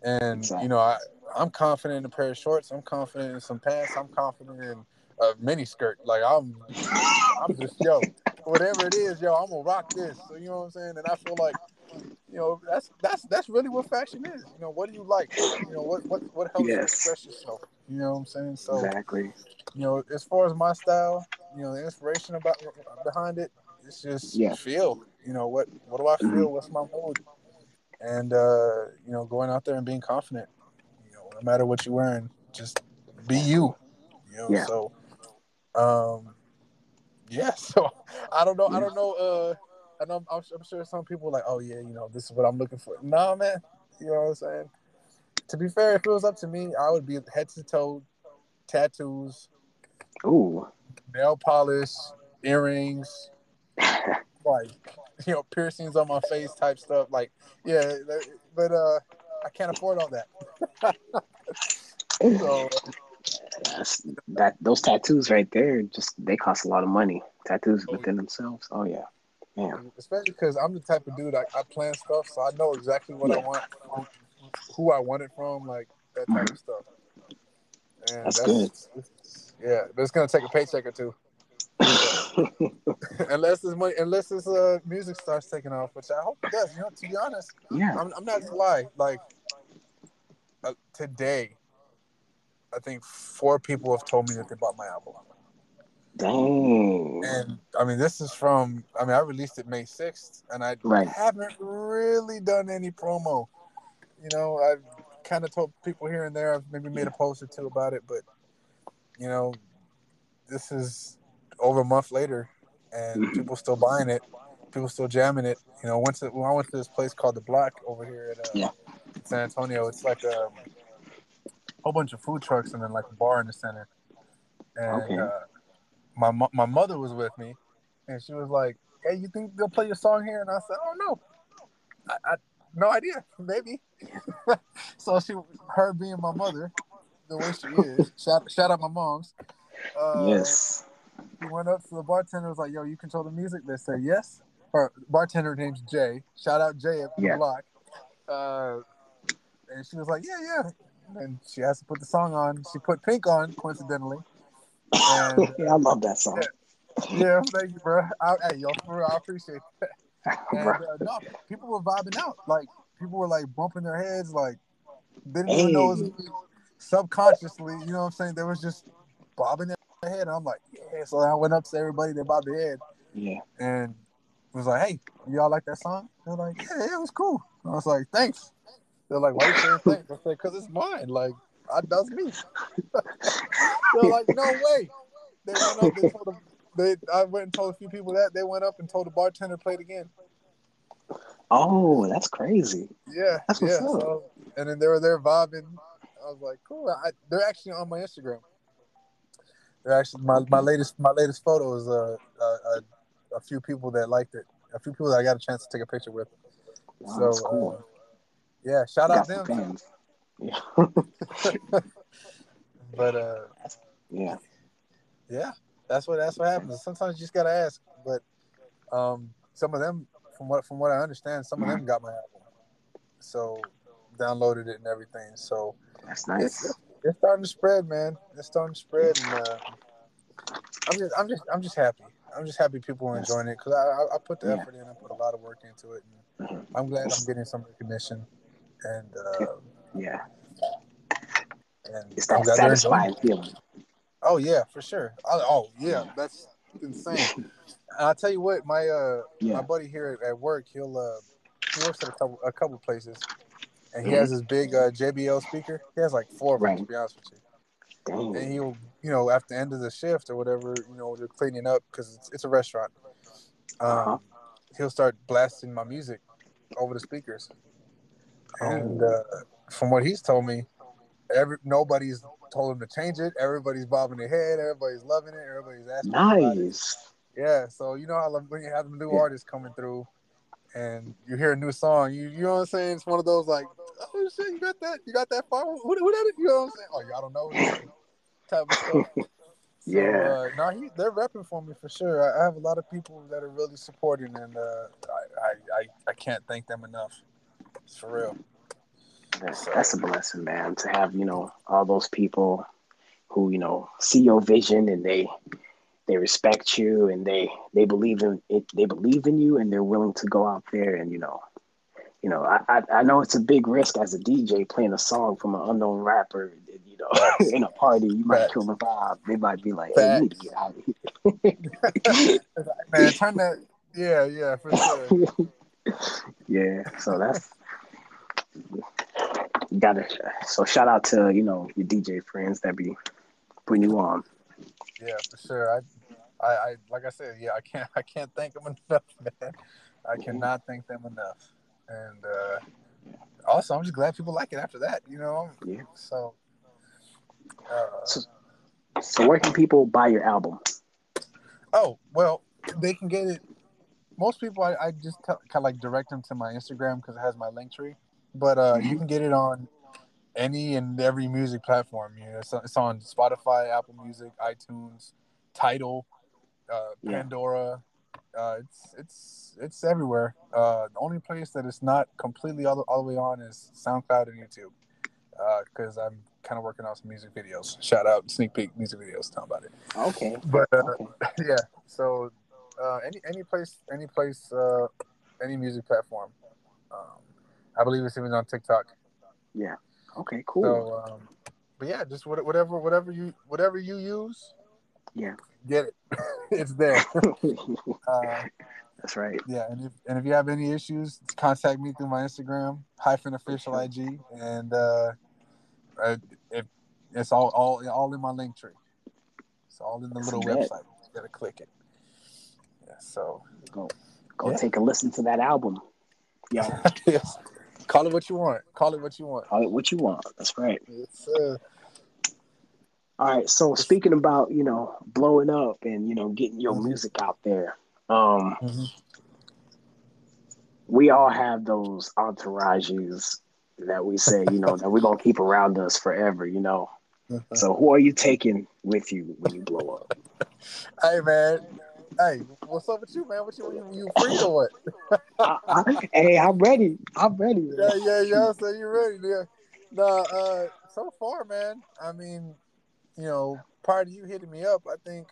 [SPEAKER 2] and
[SPEAKER 1] Exactly.
[SPEAKER 2] you know I I'm confident in a pair of shorts. I'm confident in some pants. I'm confident in a mini skirt. Like I'm, I'm just yo, whatever it is, yo, I'm gonna rock this. So you know what I'm saying? And I feel like, you know, that's that's that's really what fashion is. You know, what do you like? You know, what what what helps yes. you express yourself? You know what I'm saying? So
[SPEAKER 1] exactly.
[SPEAKER 2] You know, as far as my style, you know, the inspiration about behind it, it's just yeah. feel. You know, what what do I feel? Mm-hmm. What's my mood? And uh, you know, going out there and being confident. You know, no matter what you're wearing, just be you. You know, yeah. so um yeah, so I don't know. I don't know. Uh, I know. I'm, I'm, sure some people are like, oh yeah, you know, this is what I'm looking for. No, man. You know what I'm saying? To be fair, if it was up to me, I would be head to toe, tattoos,
[SPEAKER 1] ooh,
[SPEAKER 2] nail polish, earrings, like you know, piercings on my face type stuff. Like, yeah, but uh, I can't afford all that.
[SPEAKER 1] so that's, that those tattoos right there just they cost a lot of money. Tattoos oh, within yeah. themselves. Oh yeah, man.
[SPEAKER 2] Especially because I'm the type of dude I, I plan stuff, so I know exactly what yeah. I want, who I want it from, like that type mm-hmm. of stuff.
[SPEAKER 1] And that's, that's good.
[SPEAKER 2] Yeah, but it's gonna take a paycheck or two. unless this money, unless this uh, music starts taking off, which I hope it does. You know, to be honest,
[SPEAKER 1] yeah,
[SPEAKER 2] I'm, I'm not gonna lie. Like uh, today, I think four people have told me that they bought my album.
[SPEAKER 1] Dang.
[SPEAKER 2] And I mean, this is from, I mean, I released it May 6th, and I right. haven't really done any promo. You know, I've kind of told people here and there, I've maybe made a post or two about it, but, you know, this is over a month later, and mm-hmm. people still buying it, people still jamming it. You know, once when I went to this place called The Block over here at uh, yeah. San Antonio, it's like a, um, whole bunch of food trucks and then like a bar in the center. And okay. uh, my my mother was with me, and she was like, "Hey, you think they'll play your song here?" And I said, "Oh no, I, I no idea, maybe." so she, her being my mother, the way she is, shout shout out my mom's.
[SPEAKER 1] Uh, yes.
[SPEAKER 2] He went up to the bartender, was like, "Yo, you control the music?" They said yes. Or bartender name's Jay. Shout out Jay at yeah. the block. Uh, and she was like, "Yeah, yeah." And she has to put the song on. She put Pink on, coincidentally.
[SPEAKER 1] And, yeah, I love that song.
[SPEAKER 2] Yeah, yeah thank you, bro. I, hey, yo, for real, I appreciate that. And uh, no, people were vibing out. Like people were like bumping their heads, like didn't hey. even know it was subconsciously. You know what I'm saying? They was just bobbing their head. And I'm like, yeah. So I went up to everybody. They bobbed their head.
[SPEAKER 1] Yeah.
[SPEAKER 2] And was like, hey, y'all like that song? They're like, yeah, it was cool. And I was like, thanks. They're like, why you saying thanks? I said, because it's mine. Like, I, that's me. They're like, no way. They went up. They told them. They, I went and told a few people that they went up and told the bartender to play it again.
[SPEAKER 1] Oh, that's crazy.
[SPEAKER 2] Yeah,
[SPEAKER 1] that's
[SPEAKER 2] yeah. So, and then they were there vibing. I was like, cool. I, they're actually on my Instagram. They're actually my, my latest my latest photo is uh, a, a few people that liked it. A few people that I got a chance to take a picture with. Wow, so cool. Yeah, shout out them. Fans. Yeah. but uh,
[SPEAKER 1] yeah,
[SPEAKER 2] yeah, that's what that's what happens. Sometimes you just gotta ask. But um, some of them, from what from what I understand, some of them got my album, so downloaded it and everything. So
[SPEAKER 1] that's nice.
[SPEAKER 2] It's, it's starting to spread, man. It's starting to spread, and uh, I'm just I'm just I'm just happy. I'm just happy people are enjoying it because I, I, put the yeah. effort in. I put a lot of work into it, and mm-hmm. I'm glad I'm getting some recognition and uh,
[SPEAKER 1] yeah,
[SPEAKER 2] and
[SPEAKER 1] it's that satisfying feeling.
[SPEAKER 2] Oh yeah, for sure. I, oh yeah, that's insane. I'll tell you what, my uh, yeah. my buddy here at, work, he'll uh, he works at a couple a couple places, and he mm-hmm. has this big uh, JBL speaker. He has like four of them, right. to be honest with you. Dang. And he'll, you know, after the end of the shift or whatever, you know, they're cleaning up because it's, it's a restaurant. Um, uh-huh. He'll start blasting my music over the speakers. And uh, from what he's told me, every nobody's told him to change it. Everybody's bobbing their head. Everybody's loving it. Everybody's asking.
[SPEAKER 1] Nice.
[SPEAKER 2] Yeah. So you know how when you have new yeah. artists coming through, and you hear a new song, you you know what I'm saying? It's one of those like, oh shit, you got that? You got that far? Who, who that? You know what I'm saying? Oh, y'all don't know type of stuff. So,
[SPEAKER 1] yeah.
[SPEAKER 2] Uh, he, they're repping for me for sure. I, I, have a lot of people that are really supporting, and uh, I, I, I, I can't thank them enough. It's for real.
[SPEAKER 1] That's, that's a blessing, man, to have you know all those people who you know see your vision and they they respect you and they they believe in it. They believe in you and they're willing to go out there and you know you know, I, I, I know it's a big risk as a DJ playing a song from an unknown rapper. You know, in a party, you might kill the vibe. They might be like, "Hey, you need to get out of
[SPEAKER 2] here." Man, turn that. Yeah, yeah, for sure.
[SPEAKER 1] yeah, so that's gotta. So shout out to you know your DJ friends that be putting you on.
[SPEAKER 2] Yeah, for sure. I, I, I like I said, yeah, I can't, I can't thank them enough, man. I cannot thank them enough and uh, also I'm just glad people like it after that. You know,
[SPEAKER 1] yeah.
[SPEAKER 2] So,
[SPEAKER 1] uh, so, so where can people buy your album?
[SPEAKER 2] Oh well, they can get it. Most people, I, I just tell, kind of like direct them to my Instagram because it has my link tree. But uh, mm-hmm. you can get it on any and every music platform. You know, it's, it's on Spotify, Apple Music, iTunes, Tidal, uh, Pandora. Yeah. Uh, it's it's it's everywhere. Uh, the only place that it's not completely all the, all the way on is SoundCloud and YouTube. Because uh, I'm kind of working on some music videos. Shout out sneak peek music videos. Talking about it.
[SPEAKER 1] Okay.
[SPEAKER 2] But uh, okay. yeah, so uh, any any place, any place, uh, any music platform. Um, I believe it's even on TikTok.
[SPEAKER 1] Yeah. Okay. Cool.
[SPEAKER 2] So, um, but yeah, just whatever, whatever you, whatever you use.
[SPEAKER 1] Yeah.
[SPEAKER 2] Get it. it's there.
[SPEAKER 1] uh, that's right.
[SPEAKER 2] Yeah, and if and if you have any issues, contact me through my Instagram hyphen official IG, and uh, if it's all all all in my link tree. It's all in the little website. You gotta click it. Yeah. So
[SPEAKER 1] go go yeah. take a listen to that album.
[SPEAKER 2] Yeah. yes. Call it what you want. Call it what you want.
[SPEAKER 1] Call it what you want. That's right.
[SPEAKER 2] Uh,
[SPEAKER 1] all right. So speaking about you know blowing up and you know getting your mm-hmm. music out there, um, mm-hmm. We all have those entourages that we say, you know, that we're gonna keep around us forever, you know. Mm-hmm. So who are you taking with you when you blow up?
[SPEAKER 2] Hey man, hey, what's up with you, man? What you you, you free or what?
[SPEAKER 1] I, I, hey, I'm ready. I'm ready.
[SPEAKER 2] Man. Yeah, yeah, yeah. So you ready? Yeah. Nah, uh, so far, man. I mean, you know, prior to you hitting me up, I think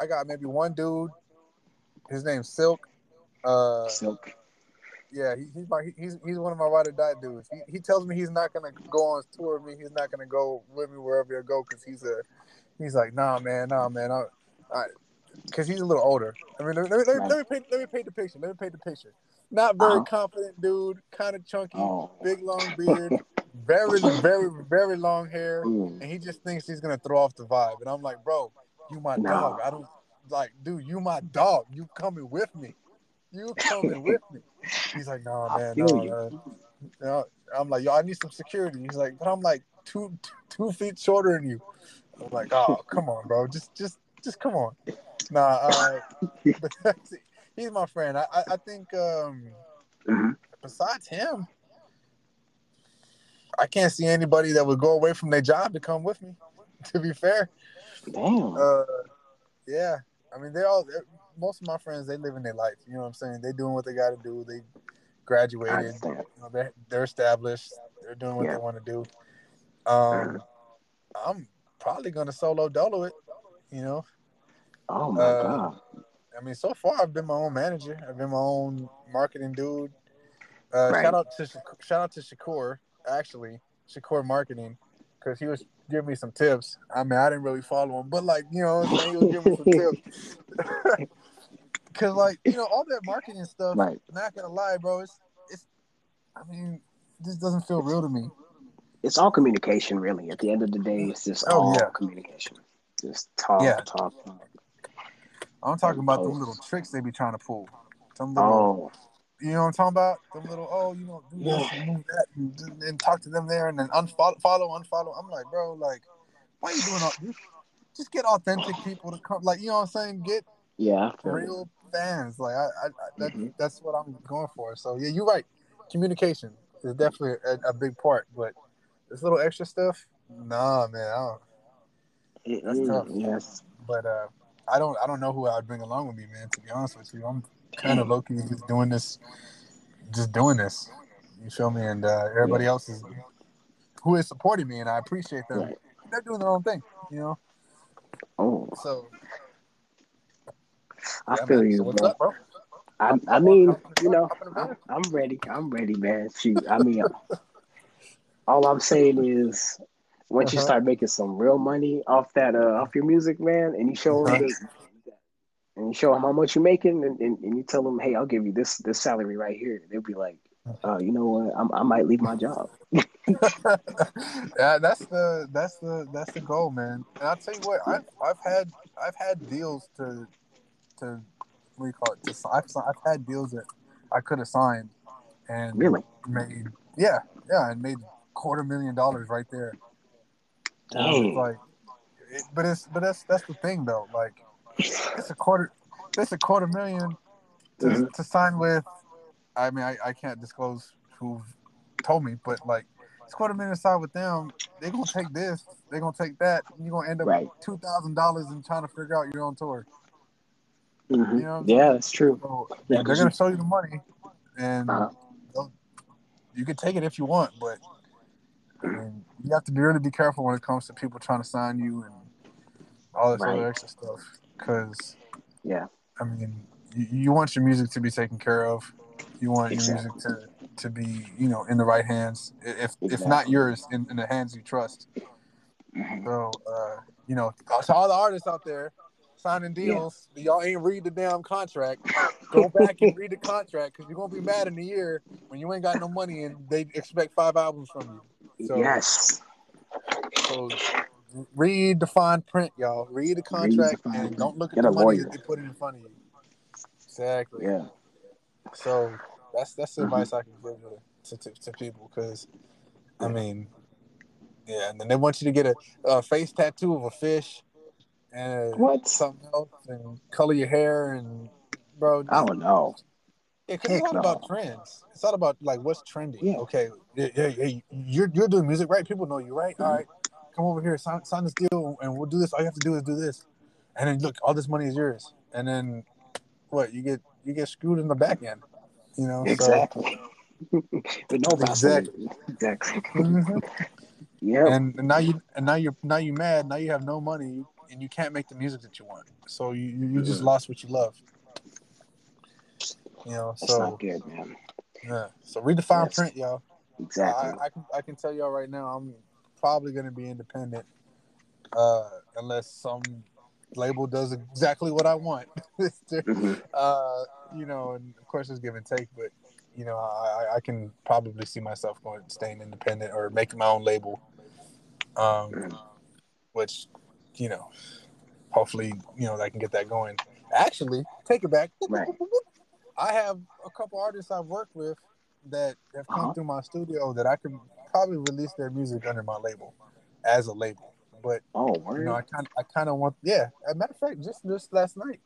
[SPEAKER 2] I got maybe one dude. His name's Silk. Uh,
[SPEAKER 1] Silk.
[SPEAKER 2] Yeah, he, he's my he's he's one of my ride or die dudes. He, he tells me he's not gonna go on tour with me. He's not gonna go with me wherever I go because he's a he's like nah man nah man I, Because he's a little older. I mean let me, let, me, let me paint let me paint the picture. Let me paint the picture. Not very uh-huh. confident dude, kind of chunky, oh. big long beard, very very very long hair, mm. and he just thinks he's gonna throw off the vibe. And I'm like, bro, you my no. dog. I don't like, dude, you my dog. You coming with me? You coming with me? He's like, no, man, no. Uh, I'm like, yo, I need some security. He's like, but I'm like two two feet shorter than you. I'm like, oh, come on, bro, just just just come on. Nah, uh, he's my friend. I I, I think um, mm-hmm. besides him, I can't see anybody that would go away from their job to come with me. To be fair,
[SPEAKER 1] damn.
[SPEAKER 2] Uh, yeah, I mean, they all most of my friends they live in their life. You know what I'm saying? They doing what they got to do. They graduated. You know, they're, they're established. They're doing what yeah. they want to do. Um, I'm probably gonna solo dolo it. You know.
[SPEAKER 1] Oh my uh, god.
[SPEAKER 2] I mean, so far I've been my own manager. I've been my own marketing dude. Uh, right. Shout out to shout out to Shakur actually, Shakur Marketing, because he was giving me some tips. I mean, I didn't really follow him, but like you know, he was giving me some tips. Cause like you know all that marketing stuff. Right. Not gonna lie, bro. It's it's. I mean, this doesn't feel real to me.
[SPEAKER 1] It's all communication, really. At the end of the day, it's just oh, all yeah. communication. Just talk, yeah. talk, talk.
[SPEAKER 2] I'm talking about the little tricks they be trying to pull. Some little, oh. You know what I'm talking about? Them little, oh, you know, do this and move that, and, and, talk to them there, and then unfollow, follow, unfollow. I'm like, bro, like, why are you doing all? this? Just get authentic people to come, like, you know what I'm saying? Get
[SPEAKER 1] yeah
[SPEAKER 2] real fans. Like, I, I, I that, mm-hmm. that's what I'm going for. So yeah, you're right. Communication is definitely a, a big part, but this little extra stuff, nah, man, I don't. That's tough.
[SPEAKER 1] Yes,
[SPEAKER 2] but uh, I don't, I don't know who I'd bring along with me, man. To be honest with you, I'm kind of low key just doing this, just doing this. You feel me? And uh, everybody yeah. else is who is supporting me, and I appreciate them. Right. They're doing their own thing, you know.
[SPEAKER 1] Oh,
[SPEAKER 2] so
[SPEAKER 1] I yeah, feel man. you, so bro. Up, bro? I, I mean, you know, I'm, I'm ready. I'm ready, man. Shoot, I mean, all I'm saying is, once uh-huh. you start making some real money off that, uh, off your music, man, and you show them, uh-huh. and you show them how much you're making, and, and, and, you tell them, hey, I'll give you this this salary right here. They'll be like, uh, you know what? I'm, i might leave my job.
[SPEAKER 2] yeah, that's the that's the that's the goal, man. And I'll tell you what, I've I've had I've had deals to to what do you call it? To, I've, I've had deals that I could have signed and
[SPEAKER 1] really
[SPEAKER 2] made yeah yeah and made quarter million dollars right there.
[SPEAKER 1] Dang.
[SPEAKER 2] like, it, but it's but that's that's the thing though. Like, it's a quarter it's a quarter million to, mm-hmm. to sign with. I mean, I, I can't disclose who told me, but like, it's quarter million to sign with them. They're gonna take this. They're gonna take that. And you're gonna end up right. two thousand dollars and trying to figure out your own tour.
[SPEAKER 1] Mm-hmm. You know yeah, that's true.
[SPEAKER 2] So, yeah, they're going to show you the money, and uh-huh. you can take it if you want, but I mean, you have to be really be careful when it comes to people trying to sign you and all this right. other extra stuff. Because,
[SPEAKER 1] yeah,
[SPEAKER 2] I mean, you, you, want your music to be taken care of. You want exactly. your music to, to be, you know, in the right hands. If exactly. if not yours, in, in the hands you trust. Mm-hmm. So, uh, you know, to all the artists out there, signing deals. Yeah. Y'all ain't read the damn contract. Go back and read the contract because you're gonna be mad in a year when you ain't got no money and they expect five albums from you. So,
[SPEAKER 1] yes.
[SPEAKER 2] So read the fine print, y'all. Read the contract read the and don't look at Get the money that they put in front of you. Exactly.
[SPEAKER 1] Yeah.
[SPEAKER 2] So that's that's the mm-hmm. advice I can give to, to, to people because, I mean, yeah, and then they want you to get a, a face tattoo of a fish and
[SPEAKER 1] what
[SPEAKER 2] something else and color your hair and bro.
[SPEAKER 1] I don't know.
[SPEAKER 2] Yeah, because it's all no. about trends. It's all about like what's trending. Yeah. Okay, yeah, yeah, yeah, you're you're doing music, right? People know you, right? Mm-hmm. All right, come over here, sign, sign this deal, and we'll do this. All you have to do is do this, and then look, all this money is yours. And then what? You get you get screwed in the back end. You know
[SPEAKER 1] exactly. So, but no, exactly, exactly.
[SPEAKER 2] mm-hmm. Yeah. And, and now you and now you're now you mad. Now you have no money and you can't make the music that you want. So you you, you just lost what you love. You know,
[SPEAKER 1] That's
[SPEAKER 2] so
[SPEAKER 1] not good, man.
[SPEAKER 2] Yeah. So read the fine yes. print, y'all.
[SPEAKER 1] Exactly.
[SPEAKER 2] I, I, can I can tell y'all right now, I'm probably gonna be independent, uh, unless some label does exactly what I want. mm-hmm. uh, you know, and of course it's give and take, but you know, I, I can probably see myself going staying independent or making my own label. Um, mm-hmm. which you know, hopefully, you know, I can get that going. Actually, take it back.
[SPEAKER 1] Right.
[SPEAKER 2] I have a couple artists I've worked with that have come uh-huh. through my studio that I can probably release their music under my label as a label. But
[SPEAKER 1] oh,
[SPEAKER 2] you know, I kind I kind of want yeah. As a matter of fact, just just last night,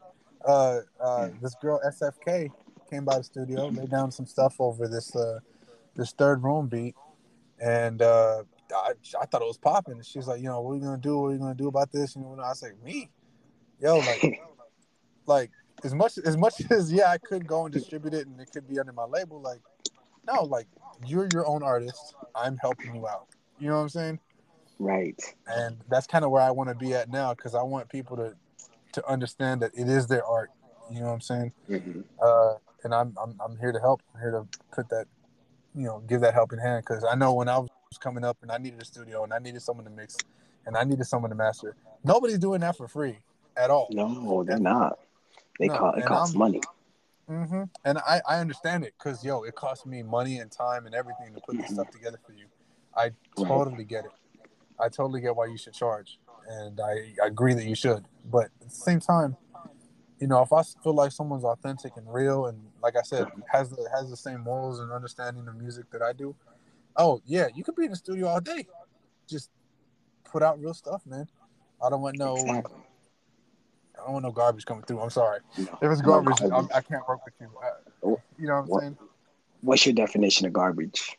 [SPEAKER 2] uh, uh, this girl SFK came by the studio, laid down some stuff over this uh, this third room beat, and uh, I, I thought it was popping. She's like, you know, what are you gonna do? What are you gonna do about this? And I was like, me, yo, like, like as much as much as yeah, I could go and distribute it, and it could be under my label. Like, no, like you're your own artist. I'm helping you out. You know what I'm saying?
[SPEAKER 1] Right.
[SPEAKER 2] And that's kind of where I want to be at now because I want people to to understand that it is their art. You know what I'm saying?
[SPEAKER 1] Mm-hmm.
[SPEAKER 2] Uh, and I'm, I'm I'm here to help. I'm here to put that, you know, give that helping hand because I know when I was was coming up and I needed a studio and I needed someone to mix and I needed someone to master. Nobody's doing that for free at all.
[SPEAKER 1] No, they're not. They no, cost it costs I'm, money.
[SPEAKER 2] Mm-hmm. And I, I understand it because yo, it costs me money and time and everything to put mm-hmm. this stuff together for you. I totally right. get it. I totally get why you should charge, and I, I agree that you should. But at the same time, you know, if I feel like someone's authentic and real, and like I said, has the has the same morals and understanding of music that I do, Oh yeah, you could be in the studio all day. Just put out real stuff, man. I don't want no. Exactly. I don't want no garbage coming through. I'm sorry. No, if it's garbage, no garbage. I can't work with you. I, you know what I'm what, saying?
[SPEAKER 1] What's your definition of garbage?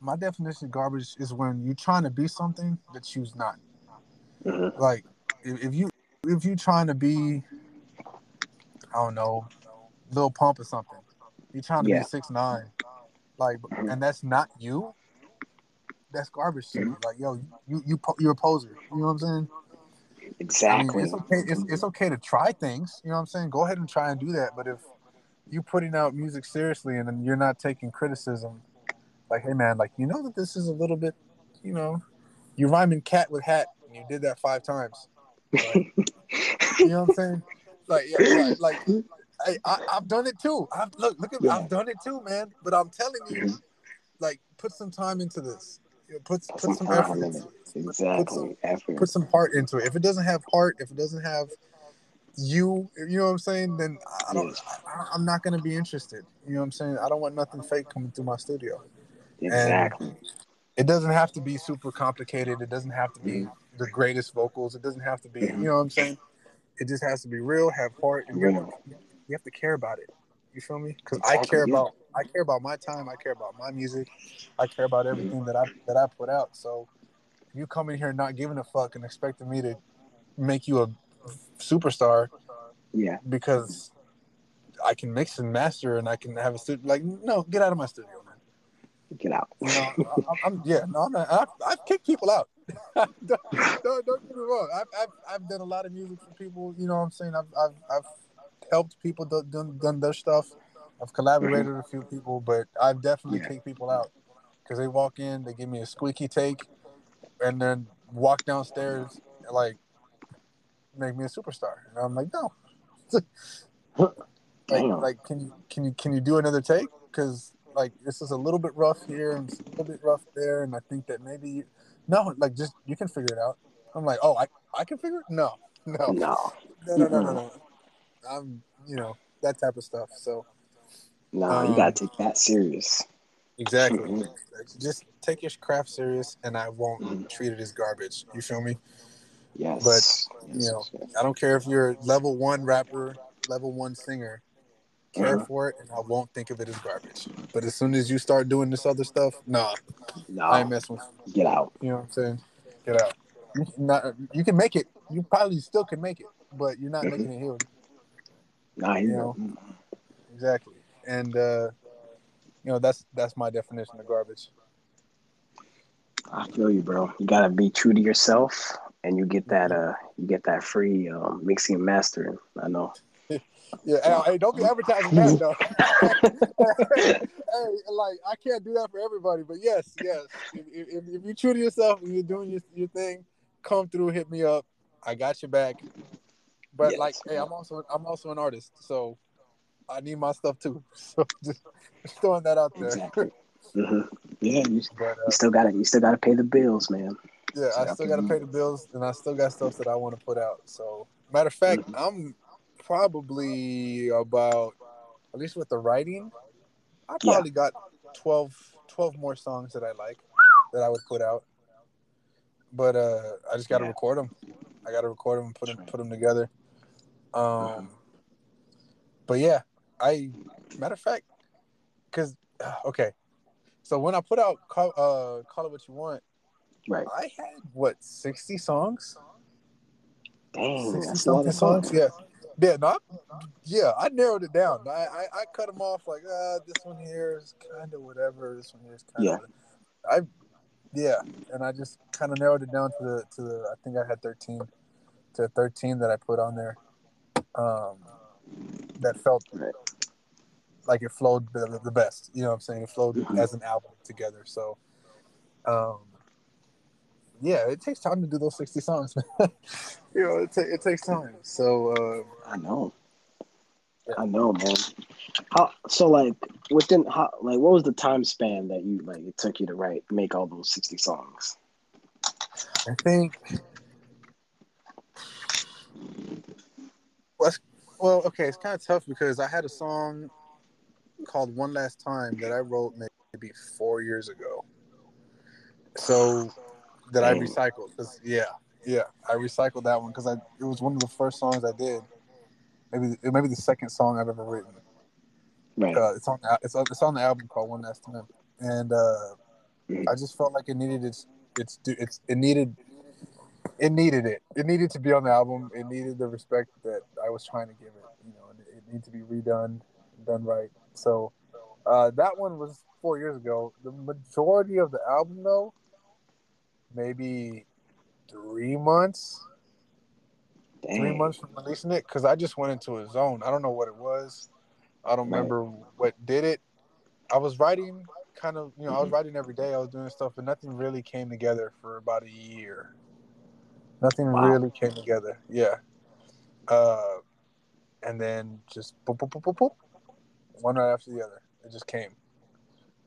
[SPEAKER 2] My definition of garbage is when you're trying to be something that you's not.
[SPEAKER 1] Mm-hmm.
[SPEAKER 2] Like if, you if you're trying to be, I don't know, Lil Pump or something. You're trying to yeah. be six nine like,
[SPEAKER 1] Mhm.
[SPEAKER 2] and that's not you. That's garbage to me. Like, yo, you you you're a poser. You know what I'm saying? I mean,
[SPEAKER 1] Exactly.
[SPEAKER 2] it's okay. It's, it's okay to try things. You know what I'm saying? Go ahead and try and do that. But if you're putting out music seriously and then you're not taking criticism, like, hey man, like you know that this is a little bit, you know, you rhyming cat with hat and you did that five times. Like, you know what I'm saying? Like, yeah, like I, I, I've done it too. I've look, look at me.
[SPEAKER 1] Yeah.
[SPEAKER 2] I've done it too, man. But I'm telling you, like, put some time into this. Put put
[SPEAKER 1] Some
[SPEAKER 2] some effort.
[SPEAKER 1] in
[SPEAKER 2] into
[SPEAKER 1] it.
[SPEAKER 2] it.
[SPEAKER 1] Exactly. Effort.
[SPEAKER 2] Put some heart into it. If it doesn't have heart, if it doesn't have you, you know what I'm saying, then I don't.
[SPEAKER 1] Yes.
[SPEAKER 2] I, I'm not gonna be interested. You know what I'm saying? I don't want nothing fake coming through my studio.
[SPEAKER 1] Exactly.
[SPEAKER 2] It doesn't have to be super complicated. It doesn't have to be
[SPEAKER 1] Mhm.
[SPEAKER 2] the greatest vocals. It doesn't have to be.
[SPEAKER 1] Mhm.
[SPEAKER 2] You know what I'm saying? It just has to be real, have heart, and you have,
[SPEAKER 1] Real.
[SPEAKER 2] to, you have to care about it. You feel me? Because I
[SPEAKER 1] Exactly,
[SPEAKER 2] care about I care about my time. I care about my music. I care about everything that I that I put out. So you come in here not giving a fuck and expecting me to make you a superstar
[SPEAKER 1] Yeah.
[SPEAKER 2] because I can mix and master and I can have a studio, like no, get out of my studio, man.
[SPEAKER 1] Get out.
[SPEAKER 2] You know, I, I'm, yeah, no, I'm not, I've, I've kicked people out. don't, don't, don't get me wrong. I've, I've, I've done a lot of music for people. You know what I'm saying? I've, I've, I've helped people do, done, done their stuff. I've collaborated with a few people, but I've definitely
[SPEAKER 1] Yeah.
[SPEAKER 2] kicked people out because they walk in, they give me a squeaky take, and then walk downstairs like make me a superstar. And I'm like, no. like, like, can you can you can you do another take? Because like this is a little bit rough here and it's a little bit rough there, and I think that maybe you, no, like just you can figure it out. I'm like, oh, I I can figure it. No, No.
[SPEAKER 1] no,
[SPEAKER 2] no, no, no, no. I'm you know that type of stuff. So
[SPEAKER 1] No, you
[SPEAKER 2] Um,
[SPEAKER 1] gotta take that serious.
[SPEAKER 2] exactly,
[SPEAKER 1] Mhm.
[SPEAKER 2] Just take your craft serious, and I won't
[SPEAKER 1] Mhm.
[SPEAKER 2] treat it as garbage. You feel me?
[SPEAKER 1] Yes.
[SPEAKER 2] But,
[SPEAKER 1] Yes,
[SPEAKER 2] you know,
[SPEAKER 1] yes.
[SPEAKER 2] I don't care if you're a level one rapper, level one singer. Care
[SPEAKER 1] Mhm.
[SPEAKER 2] for it, and I won't think of it as garbage. But as soon as you start doing this other stuff, nah,
[SPEAKER 1] No.
[SPEAKER 2] I ain't messing with. you.
[SPEAKER 1] Get out.
[SPEAKER 2] You know what I'm saying? Get out. You, not, you can make it. You probably still can make it, but you're not
[SPEAKER 1] Mhm.
[SPEAKER 2] making it here.
[SPEAKER 1] Nah, you
[SPEAKER 2] You
[SPEAKER 1] know.
[SPEAKER 2] Exactly. And uh, you know that's that's my definition of garbage.
[SPEAKER 1] I feel you, bro. You gotta be true to yourself, and you get that. Uh, you get that free um, mixing and mastering. I know.
[SPEAKER 2] Yeah. Hey, hey, don't be advertising that though. hey, like I can't do that for everybody, but yes, yes. If, if, if you're true to yourself and you're doing your, your thing, come through, hit me up. I got your back. But
[SPEAKER 1] Yes.
[SPEAKER 2] like, hey, I'm also I'm also an artist, so I need my stuff too. So just, just throwing that out there.
[SPEAKER 1] Exactly. hmm Yeah, you,
[SPEAKER 2] But uh,
[SPEAKER 1] you still gotta. You still gotta pay the bills, man.
[SPEAKER 2] yeah, I still got to pay the bills, and I still got stuff that I want to put out. So, matter of fact, I'm probably about at least with the writing, I
[SPEAKER 1] Yeah.
[SPEAKER 2] probably got 12, 12 more songs that I like that I would put out. But uh, I just got to
[SPEAKER 1] Yeah.
[SPEAKER 2] record them. I got to record them and put them put them together. Um, but yeah, I matter of fact, because okay, so when I put out call, uh, call it what you want.
[SPEAKER 1] Right.
[SPEAKER 2] I had what sixty songs,
[SPEAKER 1] Dang,
[SPEAKER 2] sixty
[SPEAKER 1] that's a lot
[SPEAKER 2] something songs.
[SPEAKER 1] songs.
[SPEAKER 2] Yeah, yeah, no, I, yeah. I narrowed it down. I, I, I cut them off like, uh, this one here is kind of whatever. This one here is kind of. Yeah. I, yeah, and I just kind of narrowed it down to the to the. I think I had thirteen, to thirteen that I put on there. Um, that felt like it flowed the, the best. You know what I'm saying? It flowed
[SPEAKER 1] Mhm.
[SPEAKER 2] as an album together. So, um, yeah, it takes time to do those 60 songs, man. you know, it, ta- it takes time. So, uh,
[SPEAKER 1] I know.
[SPEAKER 2] Yeah.
[SPEAKER 1] I know, man. How so? Like within how? Like what was the time span that you like it took you to write make all those sixty songs?
[SPEAKER 2] I think. Well, it's- well, okay, it's kind of tough because I had a song called "One Last Time" that I wrote maybe four years ago. So that I recycled. yeah, yeah, I recycled that one because I it was one of the first songs I did. Maybe maybe the second song I've ever written.
[SPEAKER 1] Right.
[SPEAKER 2] Uh, it's on the- it's on, it's on the album called One Last Time, and uh,
[SPEAKER 1] Mhm.
[SPEAKER 2] I just felt like it needed its its it's it needed it needed it. It needed to be on the album. It needed the respect that I was trying to give it. You know, and it, it needed to be redone, done right. So Uh, that one was four years ago. The majority of the album, though, maybe three months.
[SPEAKER 1] Dang.
[SPEAKER 2] Three months from releasing it, because I just went into a zone. I don't know what it was. I don't
[SPEAKER 1] Right.
[SPEAKER 2] remember what did it. I was writing, kind of, you know, I was writing every day. I was doing stuff, but nothing really came together for about a year. Nothing
[SPEAKER 1] Wow.
[SPEAKER 2] really came together. Yeah. Uh, and then just boop, boop, boop, boop, boop, one right after the other. It just came,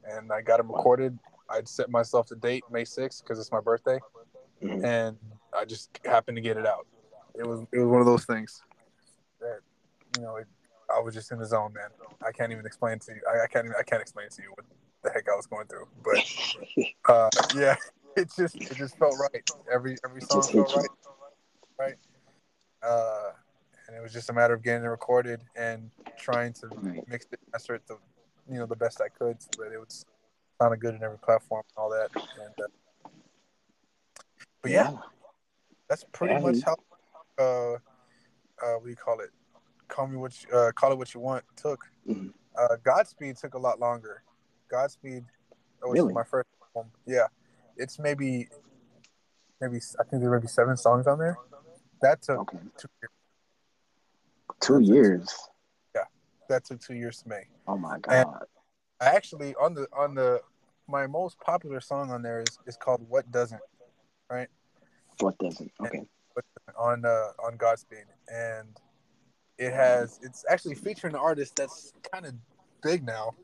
[SPEAKER 2] and I got them recorded. I'd set myself the date May sixth because it's my birthday,
[SPEAKER 1] Mhm.
[SPEAKER 2] and I just happened to get it out. It was it was one of those things that you know it, I was just in the zone, man. I can't even explain to you. I, I can't even, I can't explain to you what the heck I was going through, but uh, yeah, it just it just felt right. Every every song felt right, right. Uh, and it was just a matter of getting it recorded and trying to mix it, master it, the you know the best I could, so that it would sound good in every platform and all that. And uh, but yeah, that's pretty
[SPEAKER 1] Yeah,
[SPEAKER 2] much how uh uh what do you call it? Call me what you, uh call it what you want took.
[SPEAKER 1] Mhm.
[SPEAKER 2] Uh Godspeed took a lot longer. Godspeed which
[SPEAKER 1] Really?
[SPEAKER 2] my first album. Yeah. It's maybe maybe I think there may be seven songs on there. That took
[SPEAKER 1] Okay.
[SPEAKER 2] two years.
[SPEAKER 1] Two years.
[SPEAKER 2] That took two years to make.
[SPEAKER 1] Oh my god.
[SPEAKER 2] I actually on the on the my most popular song on there is, is called What Doesn't right?
[SPEAKER 1] What doesn't? Okay.
[SPEAKER 2] on uh on Godspeed. And it has it's actually featuring an artist that's kind of big now.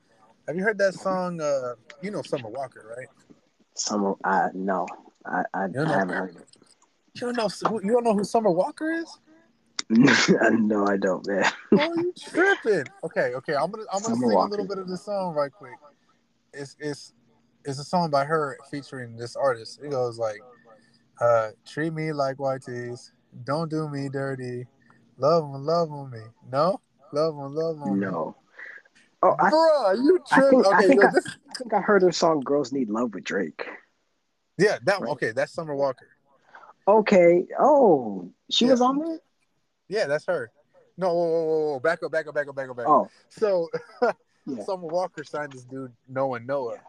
[SPEAKER 2] Have you heard that song uh you know Summer Walker, right?
[SPEAKER 1] Summer. I no. I I, I
[SPEAKER 2] know-
[SPEAKER 1] haven't heard it.
[SPEAKER 2] You don't know who- you don't know who Summer Walker is?
[SPEAKER 1] no, I don't, man.
[SPEAKER 2] Oh, you tripping? Okay, okay. I'm gonna I'm gonna
[SPEAKER 1] Summer
[SPEAKER 2] sing a little bit of the song right quick. It's it's it's a song by her featuring this artist. It goes like, uh, "Treat me like white tees, don't do me dirty, love 'em, love 'em me." No, love 'em, love 'em me.
[SPEAKER 1] No. Oh, I,
[SPEAKER 2] Bruh, you
[SPEAKER 1] I
[SPEAKER 2] tripping?
[SPEAKER 1] think I
[SPEAKER 2] Okay,
[SPEAKER 1] think
[SPEAKER 2] yo,
[SPEAKER 1] I,
[SPEAKER 2] this,
[SPEAKER 1] I think I heard her song "Girls Need Love" with Drake.
[SPEAKER 2] yeah, that one.
[SPEAKER 1] Right.
[SPEAKER 2] Okay, that's Summer Walker.
[SPEAKER 1] Okay. Oh, she
[SPEAKER 2] Yeah.
[SPEAKER 1] was on there.
[SPEAKER 2] Yeah, that's her. No, whoa, whoa, whoa, whoa. back up, back up, back up, back up, back up.
[SPEAKER 1] Oh,
[SPEAKER 2] So,
[SPEAKER 1] Yeah.
[SPEAKER 2] Summer Walker signed this dude Noah Noah,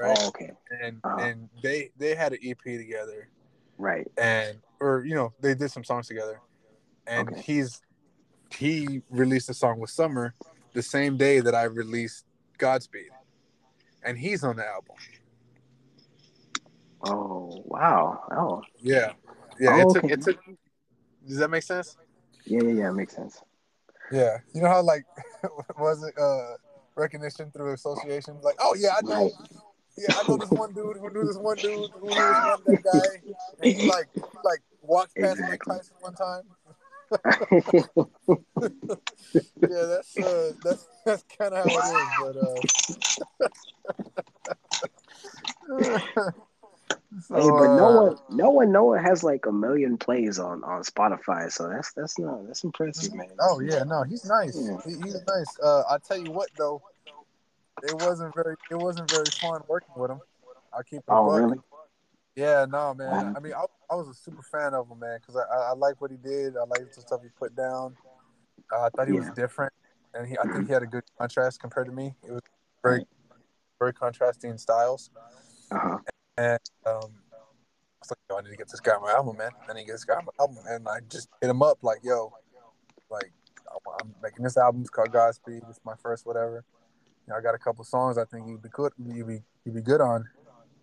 [SPEAKER 2] right?
[SPEAKER 1] oh, okay.
[SPEAKER 2] And
[SPEAKER 1] Uh-huh.
[SPEAKER 2] and they they had an EP together.
[SPEAKER 1] Right.
[SPEAKER 2] and or you know they did some songs together and
[SPEAKER 1] Okay.
[SPEAKER 2] he's he released a song with summer the same day that i released godspeed and he's on the album
[SPEAKER 1] Oh, wow. Oh,
[SPEAKER 2] yeah yeah
[SPEAKER 1] Oh,
[SPEAKER 2] it took
[SPEAKER 1] okay.
[SPEAKER 2] it took does that make sense
[SPEAKER 1] yeah, yeah, yeah. Makes sense.
[SPEAKER 2] yeah you know how like was it uh recognition through association like oh yeah i know
[SPEAKER 1] Right.
[SPEAKER 2] yeah i know this one dude who knew this one dude who knew this one that guy and he like like walked past mike
[SPEAKER 1] Exactly.
[SPEAKER 2] tyson one time yeah that's uh that's that's kind of how it is but uh so,
[SPEAKER 1] hey, but
[SPEAKER 2] uh,
[SPEAKER 1] no one, no one, no one has like a million plays on on Spotify. So that's that's not that's impressive, man.
[SPEAKER 2] oh yeah no he's nice
[SPEAKER 1] Yeah.
[SPEAKER 2] he, he's nice uh i tell you what though it wasn't very it wasn't very fun working with him i'll keep
[SPEAKER 1] Oh,
[SPEAKER 2] buck.
[SPEAKER 1] really?
[SPEAKER 2] Yeah no man i mean I, I was a super fan of him man because I, I i like what he did i liked the stuff he put down uh, i thought he was different and he i think he had a good contrast compared to me it was very very contrasting styles
[SPEAKER 1] Uh huh.
[SPEAKER 2] And um, I was like, yo, I need to get this guy my album, man. I need to get this guy my album. And I just hit him up, like, yo, like, I'm making this album. It's called Godspeed. It's my first whatever. You know, I got a couple songs I think you'd be good, you'd be, you'd be good on.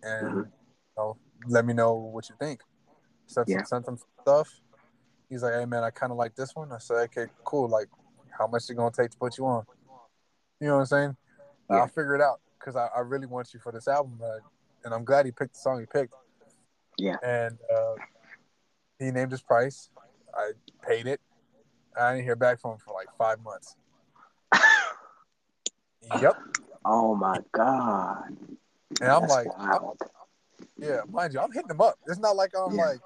[SPEAKER 2] And,
[SPEAKER 1] Mhm.
[SPEAKER 2] you know, let me know what you think. Sent,
[SPEAKER 1] Yeah.
[SPEAKER 2] sent him stuff. He's like, hey, man, I kind of like this one. I said, okay, cool. Like, how much it going to take to put you on? You know what I'm saying?
[SPEAKER 1] Yeah.
[SPEAKER 2] I'll figure it out because I, I really want you for this album. Uh, and I'm glad he picked the song he picked.
[SPEAKER 1] Yeah.
[SPEAKER 2] And uh, he named his price. I paid it. I didn't hear back from him for like five months. Yep.
[SPEAKER 1] Oh my god.
[SPEAKER 2] And I'm
[SPEAKER 1] That's
[SPEAKER 2] like,
[SPEAKER 1] wild.
[SPEAKER 2] Yeah, mind you, I'm hitting him up. It's not like I'm
[SPEAKER 1] Yeah.
[SPEAKER 2] like,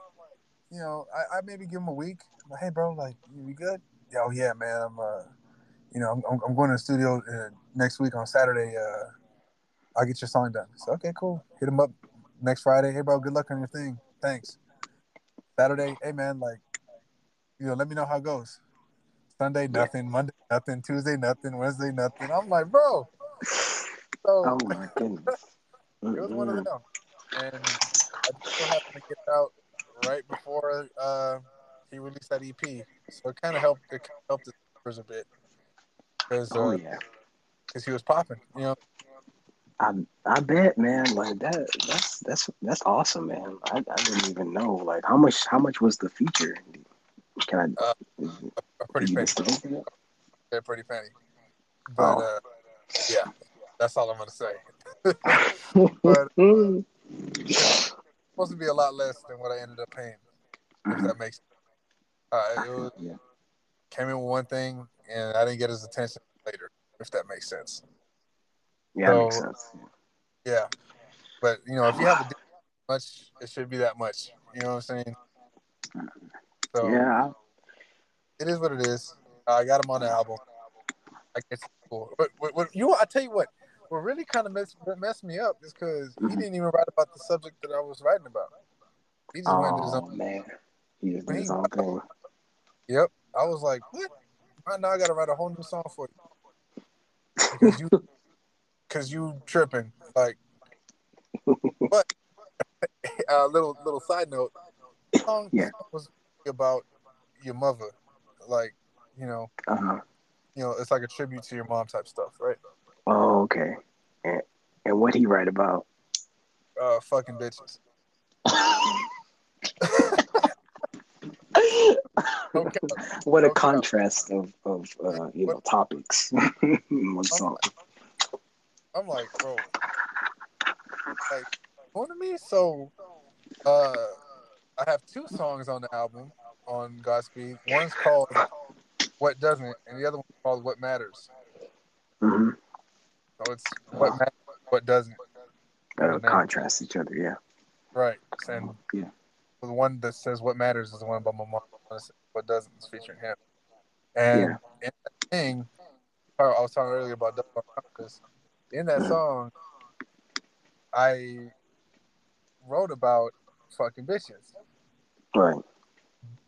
[SPEAKER 2] you know, I, I maybe give him a week. Like, hey, bro, like, you be good? Yeah, oh yeah, man. I'm, uh, you know, I'm, I'm- going to the studio uh, next week on Saturday. Uh, I'll get your song done. So okay, cool. Hit him up next Friday. Hey, bro, good luck on your thing. Thanks. Saturday, hey man, like, you know, let me know how it goes. Sunday, nothing. Monday, nothing. Tuesday, nothing. Wednesday, nothing. I'm like, bro, So
[SPEAKER 1] Oh my goodness.
[SPEAKER 2] it was one of them, and I just so happened to get out right before uh, he released that EP. So it kind of helped. It kinda helped his numbers a bit because
[SPEAKER 1] Oh yeah.
[SPEAKER 2] cause he was popping. You know,
[SPEAKER 1] I I bet, man. Like that. That's that's that's awesome, man. I, I didn't even know. Like how much how much was the feature? Can I?
[SPEAKER 2] Uh, a pretty penny. They're pretty penny. But
[SPEAKER 1] Oh.
[SPEAKER 2] uh, yeah, that's all I'm gonna say. But-
[SPEAKER 1] Mm.
[SPEAKER 2] Supposed to be a lot less than what I ended up paying. If that makes sense. Uh, was,
[SPEAKER 1] yeah.
[SPEAKER 2] came in with one thing, and I didn't get his attention later. If that makes sense.
[SPEAKER 1] Yeah, that makes sense.
[SPEAKER 2] Yeah, but you know, if you have a much, it should be that much. You know what I'm saying? So
[SPEAKER 1] Yeah,
[SPEAKER 2] it is what it is. I got him on the album. I guess it's cool. But what, what you? I tell you what. What really kind of messed, messed me up is because he
[SPEAKER 1] Mhm.
[SPEAKER 2] didn't even write about the subject that I was writing about. He just went to his
[SPEAKER 1] Oh
[SPEAKER 2] own.
[SPEAKER 1] man, he just did his own thing.
[SPEAKER 2] Yep. I was like, what? Right now I got to write a whole new song for you because you, because you tripping. Like, but uh, little little side note, the song,
[SPEAKER 1] Yeah.
[SPEAKER 2] was about your mother, like you know,
[SPEAKER 1] Uh-huh.
[SPEAKER 2] you know, it's like a tribute to your mom type stuff, right?
[SPEAKER 1] Oh, okay. And and what he write about?
[SPEAKER 2] Uh, fucking bitches. Okay.
[SPEAKER 1] what a
[SPEAKER 2] Okay.
[SPEAKER 1] contrast of of uh, you know topics. One song.
[SPEAKER 2] I'm like, bro, like, going to me. So, uh, I have two songs on the album on Godspeed. One's called "What Doesn't," and the other one's called "What Matters."
[SPEAKER 1] hmm
[SPEAKER 2] So it's what matters, what doesn't.
[SPEAKER 1] Uh, contrast each other. Yeah.
[SPEAKER 2] Right. And
[SPEAKER 1] Yeah.
[SPEAKER 2] the one that says "What Matters" is the one by my mom. What doesn't is featuring him. And
[SPEAKER 1] Yeah.
[SPEAKER 2] in that thing, I was talking earlier about double entendres. In that
[SPEAKER 1] Mhm.
[SPEAKER 2] song, I wrote about fucking bitches.
[SPEAKER 1] Right.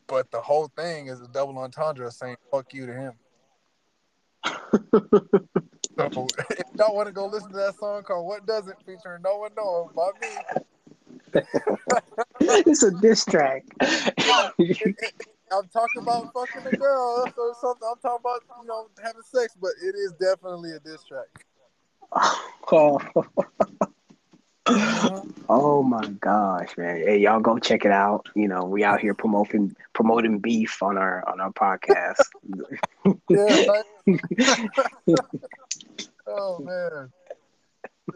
[SPEAKER 2] But the whole thing is a double entendre saying "fuck you" to him. So if y'all want to go listen to that song called "What Doesn't" featuring NO1-NOAH by me,
[SPEAKER 1] it's a diss track.
[SPEAKER 2] I'm talking about fucking a girl or something. I'm talking about you know having sex, but it is definitely a diss track.
[SPEAKER 1] oh. oh my gosh, man! Hey, y'all go check it out. You know, we out here promoting promoting beef on our on our podcast.
[SPEAKER 2] Yeah. Oh man.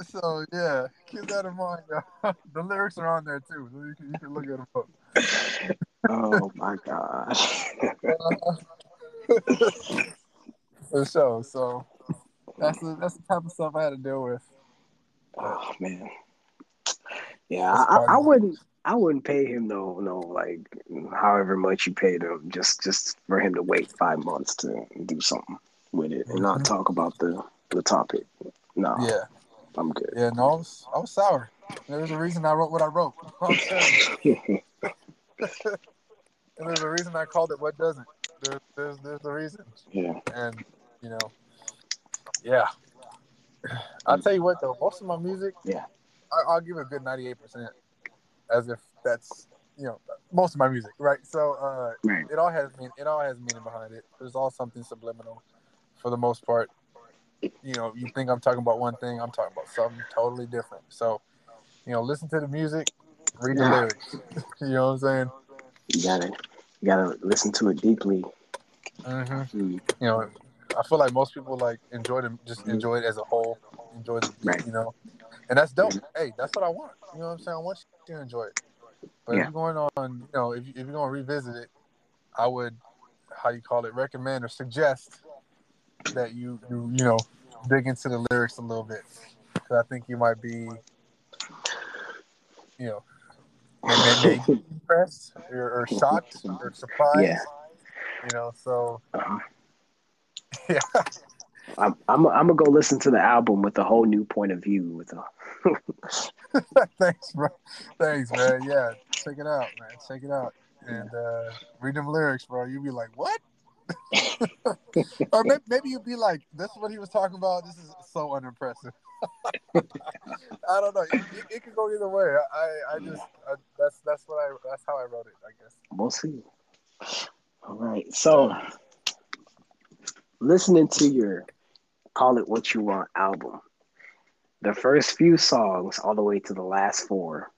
[SPEAKER 2] So yeah, keep that in mind. y'all. The lyrics are on there too. So you can, you can look at them up.
[SPEAKER 1] oh my gosh.
[SPEAKER 2] For sure. So that's the that's the type of stuff I had to deal with.
[SPEAKER 1] oh man. Yeah, I, I, wouldn't. I wouldn't pay him no, no, like however much you paid him, just just for him to wait five months to do something with it and not
[SPEAKER 2] Mhm.
[SPEAKER 1] talk about the the topic. No,
[SPEAKER 2] Yeah.
[SPEAKER 1] I'm good.
[SPEAKER 2] Yeah. No, I was I was sour. There was a reason I wrote what I wrote. I'm telling you. And there's a reason I called it what doesn't. There, there's there's a reason.
[SPEAKER 1] yeah,
[SPEAKER 2] And you know, yeah. I'll tell you what though, most of my music,
[SPEAKER 1] Yeah.
[SPEAKER 2] I'll give it a good ninety eight percent, as if that's you know most of my music, right? So uh,
[SPEAKER 1] right.
[SPEAKER 2] it all has mean, it all has meaning behind it. There's all something subliminal, for the most part. You know, you think I'm talking about one thing, I'm talking about something totally different. So, you know, listen to the music, read the
[SPEAKER 1] Yeah.
[SPEAKER 2] lyrics. you know what I'm saying?
[SPEAKER 1] You gotta, you gotta listen to it deeply.
[SPEAKER 2] Mm-hmm.
[SPEAKER 1] Mm,
[SPEAKER 2] you know, I feel like most people like enjoy them, just enjoy it as a whole, enjoy the
[SPEAKER 1] Right.
[SPEAKER 2] you know, and that's dope. Hey, that's what I want. You know what I'm saying? I want you to enjoy it. But
[SPEAKER 1] Yeah.
[SPEAKER 2] if you're going on, you know, if, you, if you're going to revisit it, I would, how you call it, recommend or suggest that you, you, you know, dig into the lyrics a little bit. Because I think you might be, you know, impressed or, or shocked or surprised.
[SPEAKER 1] Yeah.
[SPEAKER 2] You know, so
[SPEAKER 1] uh-huh.
[SPEAKER 2] yeah.
[SPEAKER 1] I'm, I'm, I'm gonna go listen to the album with a whole new point of view. With a,
[SPEAKER 2] Thanks, bro. Thanks, man. Yeah, check it out, man. Check it out. And uh, read them lyrics, bro. You'll be like, what? or maybe, maybe you'd be like, "This is what he was talking about. This is so unimpressive." I don't know. It, it, it, could go either way. I, I just I, that's that's what I that's how I wrote it. I guess
[SPEAKER 1] we'll see. All right. So, listening to your "Call It What You Want" album, the first few songs, all the way to the last four,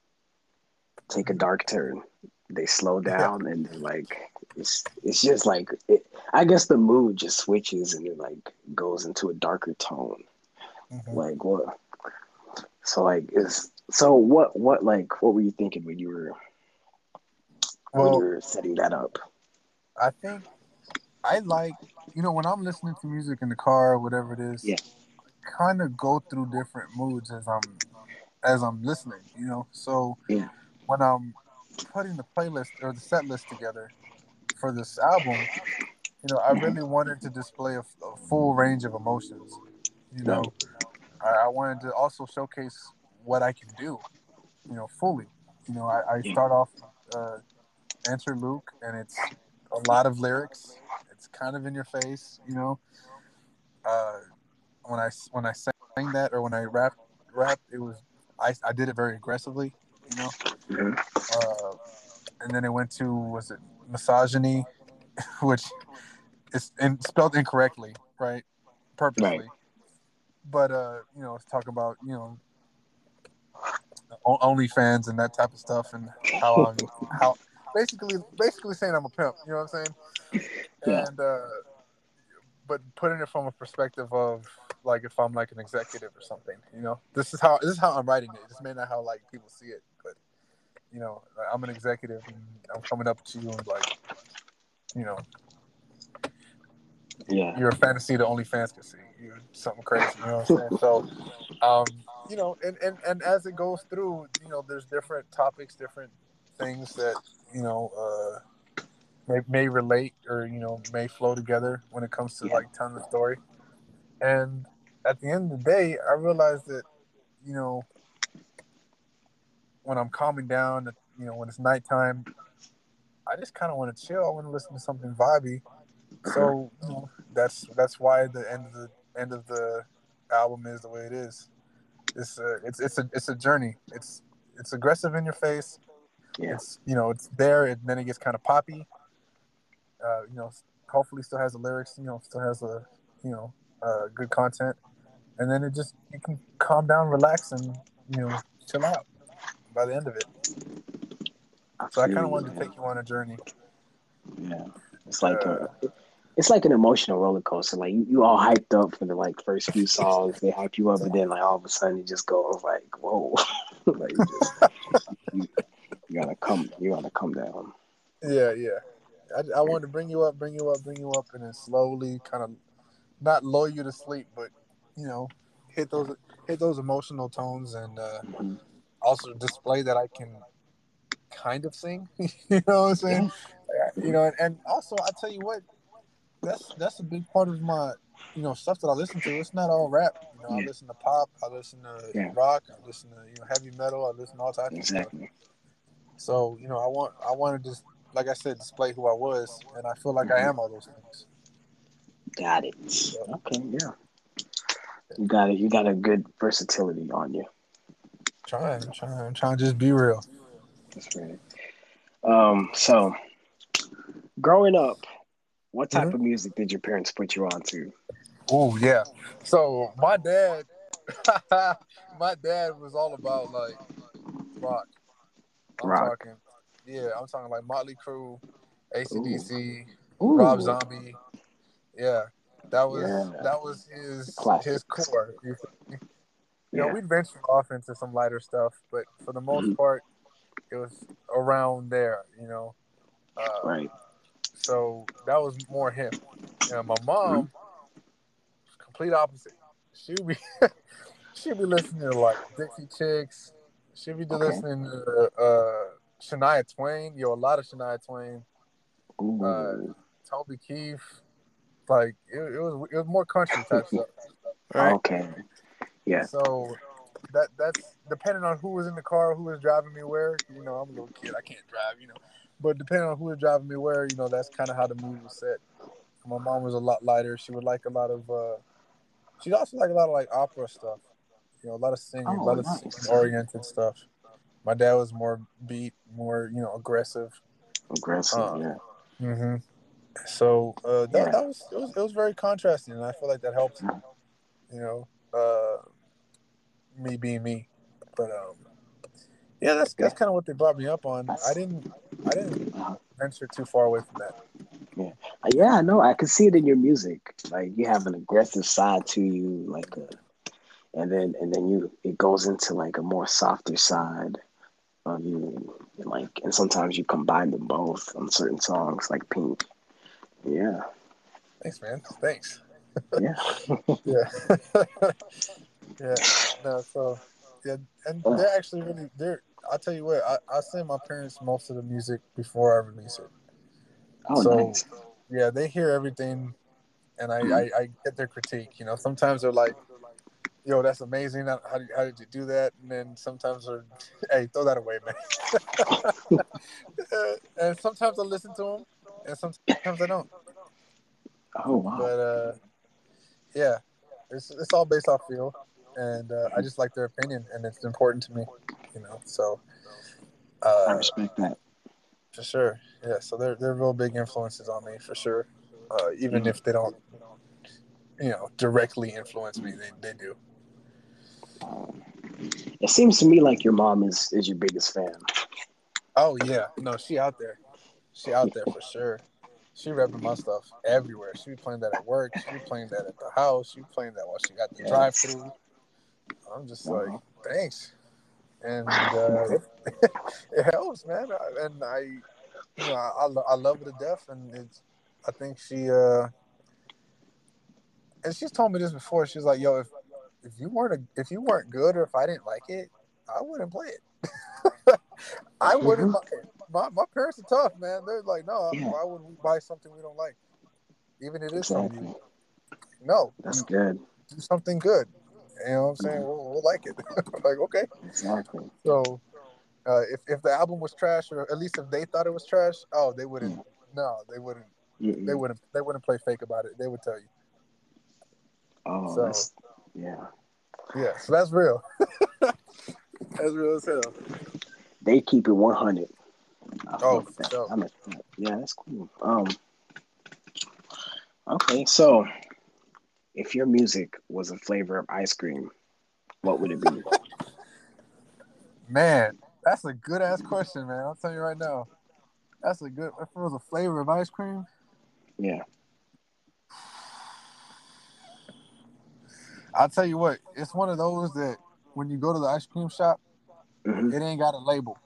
[SPEAKER 1] take a dark turn. They slow down yeah. and like it's it's just like it, I guess the mood just switches and it like goes into a darker tone. Mm-hmm. Like what? So like is so what what like what were you thinking when you were well, when you were setting that up?
[SPEAKER 2] I think I like you know when I'm listening to music in the car or whatever it is.
[SPEAKER 1] Yeah.
[SPEAKER 2] Kind of go through different moods as I'm as I'm listening. You know, so
[SPEAKER 1] yeah.
[SPEAKER 2] when I'm putting the playlist or the set list together for this album, you know, I really wanted to display a, a full range of emotions. You know, I, I, wanted to also showcase what I can do, you know, fully. You know, I, I start off uh, Enter Luke, and it's a lot of lyrics. It's kind of in your face, you know. Uh, when I when I sang that or when I rap rap, it was I, I did it very aggressively, you know. Mm-hmm. Uh, and then it went to was it misogyny, which is in, spelled incorrectly, right? Purposely. Right. But uh, you know, talk about you know OnlyFans and that type of stuff, and how I'm how basically basically saying I'm a pimp. You know what I'm saying? Yeah. And uh, but putting it from a perspective of like if I'm like an executive or something. You know, this is how this is how I'm writing it. This may not how like people see it, but you know, I'm an executive and I'm coming up to you and like, you know,
[SPEAKER 1] yeah,
[SPEAKER 2] you're a fantasy that only fans can see. You're something crazy. You know what I'm saying? so, um, you know, and, and and as it goes through, you know, there's different topics, different things that you know uh, may may relate or you know may flow together when it comes to yeah. like telling the story. And at the end of the day, I realized that you know when I'm calming down, you know, when it's nighttime, I just kind of want to chill. I want to listen to something vibey. So you know, that's that's why the end of the end of the album is the way it is. It's a it's it's a it's a journey. It's it's aggressive in your face. Yeah. It's you know it's there and then it gets kind of poppy. Uh, you know, hopefully still has the lyrics. You know, still has a you know uh, good content, and then it just you can calm down, relax, and you know chill out by the end of it. So I kind of wanted to take you on a journey.
[SPEAKER 1] Yeah, it's like uh, a, it's like an emotional roller coaster. Like you, you all hyped up for the like first few songs, they hype you up, and then like all of a sudden it just goes like, whoa, like you, just, you, you, gotta come, you gotta come down.
[SPEAKER 2] Yeah, yeah. I, I wanted to bring you up, bring you up, bring you up, and then slowly kind of not lull you to sleep, but you know, hit those hit those emotional tones and uh, also display that I can kind of sing. you know what I'm saying? You know, and, and also I tell you what, that's that's a big part of my you know stuff that I listen to. It's not all rap. You know, yeah. I listen to pop, I listen to yeah. rock, I listen to you know heavy metal, I listen to all types exactly. of stuff. So you know, I want I want to just like I said, display who I was, and I feel like mm-hmm. I am all those things.
[SPEAKER 1] Got it. Okay, yeah. You got it. You got a good versatility on you.
[SPEAKER 2] Trying, trying, trying to just be real.
[SPEAKER 1] That's right. Um, so growing up, what type mm-hmm. of music did your parents put you on to?
[SPEAKER 2] Oh yeah. So my dad my dad was all about like rock. I'm rock. talking yeah, I'm talking like Motley Crue, ACDC, Ooh. Ooh. Rob Zombie. Yeah. That was yeah. that was his his core. You know, we ventured off into some lighter stuff, but for the most mm-hmm. part, it was around there. You know,
[SPEAKER 1] uh, right.
[SPEAKER 2] So that was more him. And my mom, mm-hmm. complete opposite. She be she be listening to like Dixie Chicks. She be okay. listening to uh, Shania Twain. Yo, a lot of Shania Twain. Uh, Toby Keith. Like it, it was it was more country type stuff.
[SPEAKER 1] Right? Okay. Yeah.
[SPEAKER 2] So that that's depending on who was in the car, who was driving me where. You know, I'm a little kid, I can't drive. You know, but depending on who was driving me where, you know, that's kind of how the mood was set My mom was a lot lighter. She would like a lot of. uh She'd also like a lot of like opera stuff. You know, a lot of singing,
[SPEAKER 1] Oh,
[SPEAKER 2] a lot
[SPEAKER 1] nice.
[SPEAKER 2] of oriented stuff. My dad was more beat, more you know, aggressive.
[SPEAKER 1] Aggressive,
[SPEAKER 2] Uh,
[SPEAKER 1] yeah.
[SPEAKER 2] Mm-hmm. So uh, that,
[SPEAKER 1] Yeah.
[SPEAKER 2] that was it, was it was very contrasting, and I feel like that helped. You know, uh, me being me, but um, yeah, that's that's kind of what they brought me up on. I didn't I didn't venture too far away from that.
[SPEAKER 1] Uh, Yeah, I know. I can see it in your music. Like you have an aggressive side to you, like a, and then and then you it goes into like a more softer side of you. Like and sometimes you combine them both on certain songs, like Pink. Yeah,
[SPEAKER 2] Thanks, man. Thanks.
[SPEAKER 1] yeah.
[SPEAKER 2] Yeah. yeah. No, so yeah, and
[SPEAKER 1] Uh.
[SPEAKER 2] they're actually really they're. I'll tell you what. I, I send my parents most of the music before I release it.
[SPEAKER 1] Oh,
[SPEAKER 2] So-
[SPEAKER 1] nice.
[SPEAKER 2] yeah, they hear everything, and I, I, I get their critique. You know, sometimes they're like, "Yo, that's amazing. How, how did, how did you do that?" And then sometimes they're, "Hey, throw that away, man." and sometimes I listen to them, and sometimes I don't.
[SPEAKER 1] Oh wow.
[SPEAKER 2] But uh, yeah, it's it's all based off feel, and uh, I just like their opinion, and it's important to me. You know, so
[SPEAKER 1] I
[SPEAKER 2] uh,
[SPEAKER 1] respect that.
[SPEAKER 2] for sure. Yeah, so they're they're real big influences on me for sure. Uh, even
[SPEAKER 1] Mhm.
[SPEAKER 2] if they don't, you know, directly influence me, they, they do.
[SPEAKER 1] Um, it seems to me like your mom is is your biggest fan.
[SPEAKER 2] Oh yeah, no, she out there, she out there for sure. She repping my stuff everywhere. She be playing that at work. She be playing that at the house. She be playing that while she got the drive through. I'm just like, thanks, and uh, it, it helps, man. And I, you know, I, I, love her to death, and it's. I think she, uh and she's told me this before. She's like, "Yo, if if you weren't a, if you weren't good, or if I didn't like it, I wouldn't play it. I wouldn't
[SPEAKER 1] Mhm.
[SPEAKER 2] buy it. My, my parents are tough, man. They're like, no,
[SPEAKER 1] Yeah.
[SPEAKER 2] why would we buy something we don't like? Even if it is something
[SPEAKER 1] Exactly.
[SPEAKER 2] you no,
[SPEAKER 1] That's good.
[SPEAKER 2] do something good. You know what I'm saying? We'll, we'll like it. like, okay.
[SPEAKER 1] Exactly.
[SPEAKER 2] So uh, if, if the album was trash, or at least if they thought it was trash, oh, they wouldn't. No, they wouldn't.
[SPEAKER 1] Mm-mm.
[SPEAKER 2] They wouldn't. They wouldn't play fake about it. They would tell you.
[SPEAKER 1] Oh,
[SPEAKER 2] So-
[SPEAKER 1] that's, yeah.
[SPEAKER 2] Yeah. So that's real. that's real as hell.
[SPEAKER 1] They keep it 100. I
[SPEAKER 2] Oh, for
[SPEAKER 1] that.
[SPEAKER 2] sure.
[SPEAKER 1] I'm a, yeah, that's cool. Um, okay, so if your music was a flavor of ice cream, what would it be?
[SPEAKER 2] Man, that's a good ass question, man. I'll tell you right now. That's a good. If it was a flavor of ice cream,
[SPEAKER 1] yeah.
[SPEAKER 2] I'll tell you what. It's one of those that when you go to the ice cream shop,
[SPEAKER 1] hmm
[SPEAKER 2] it ain't got a label,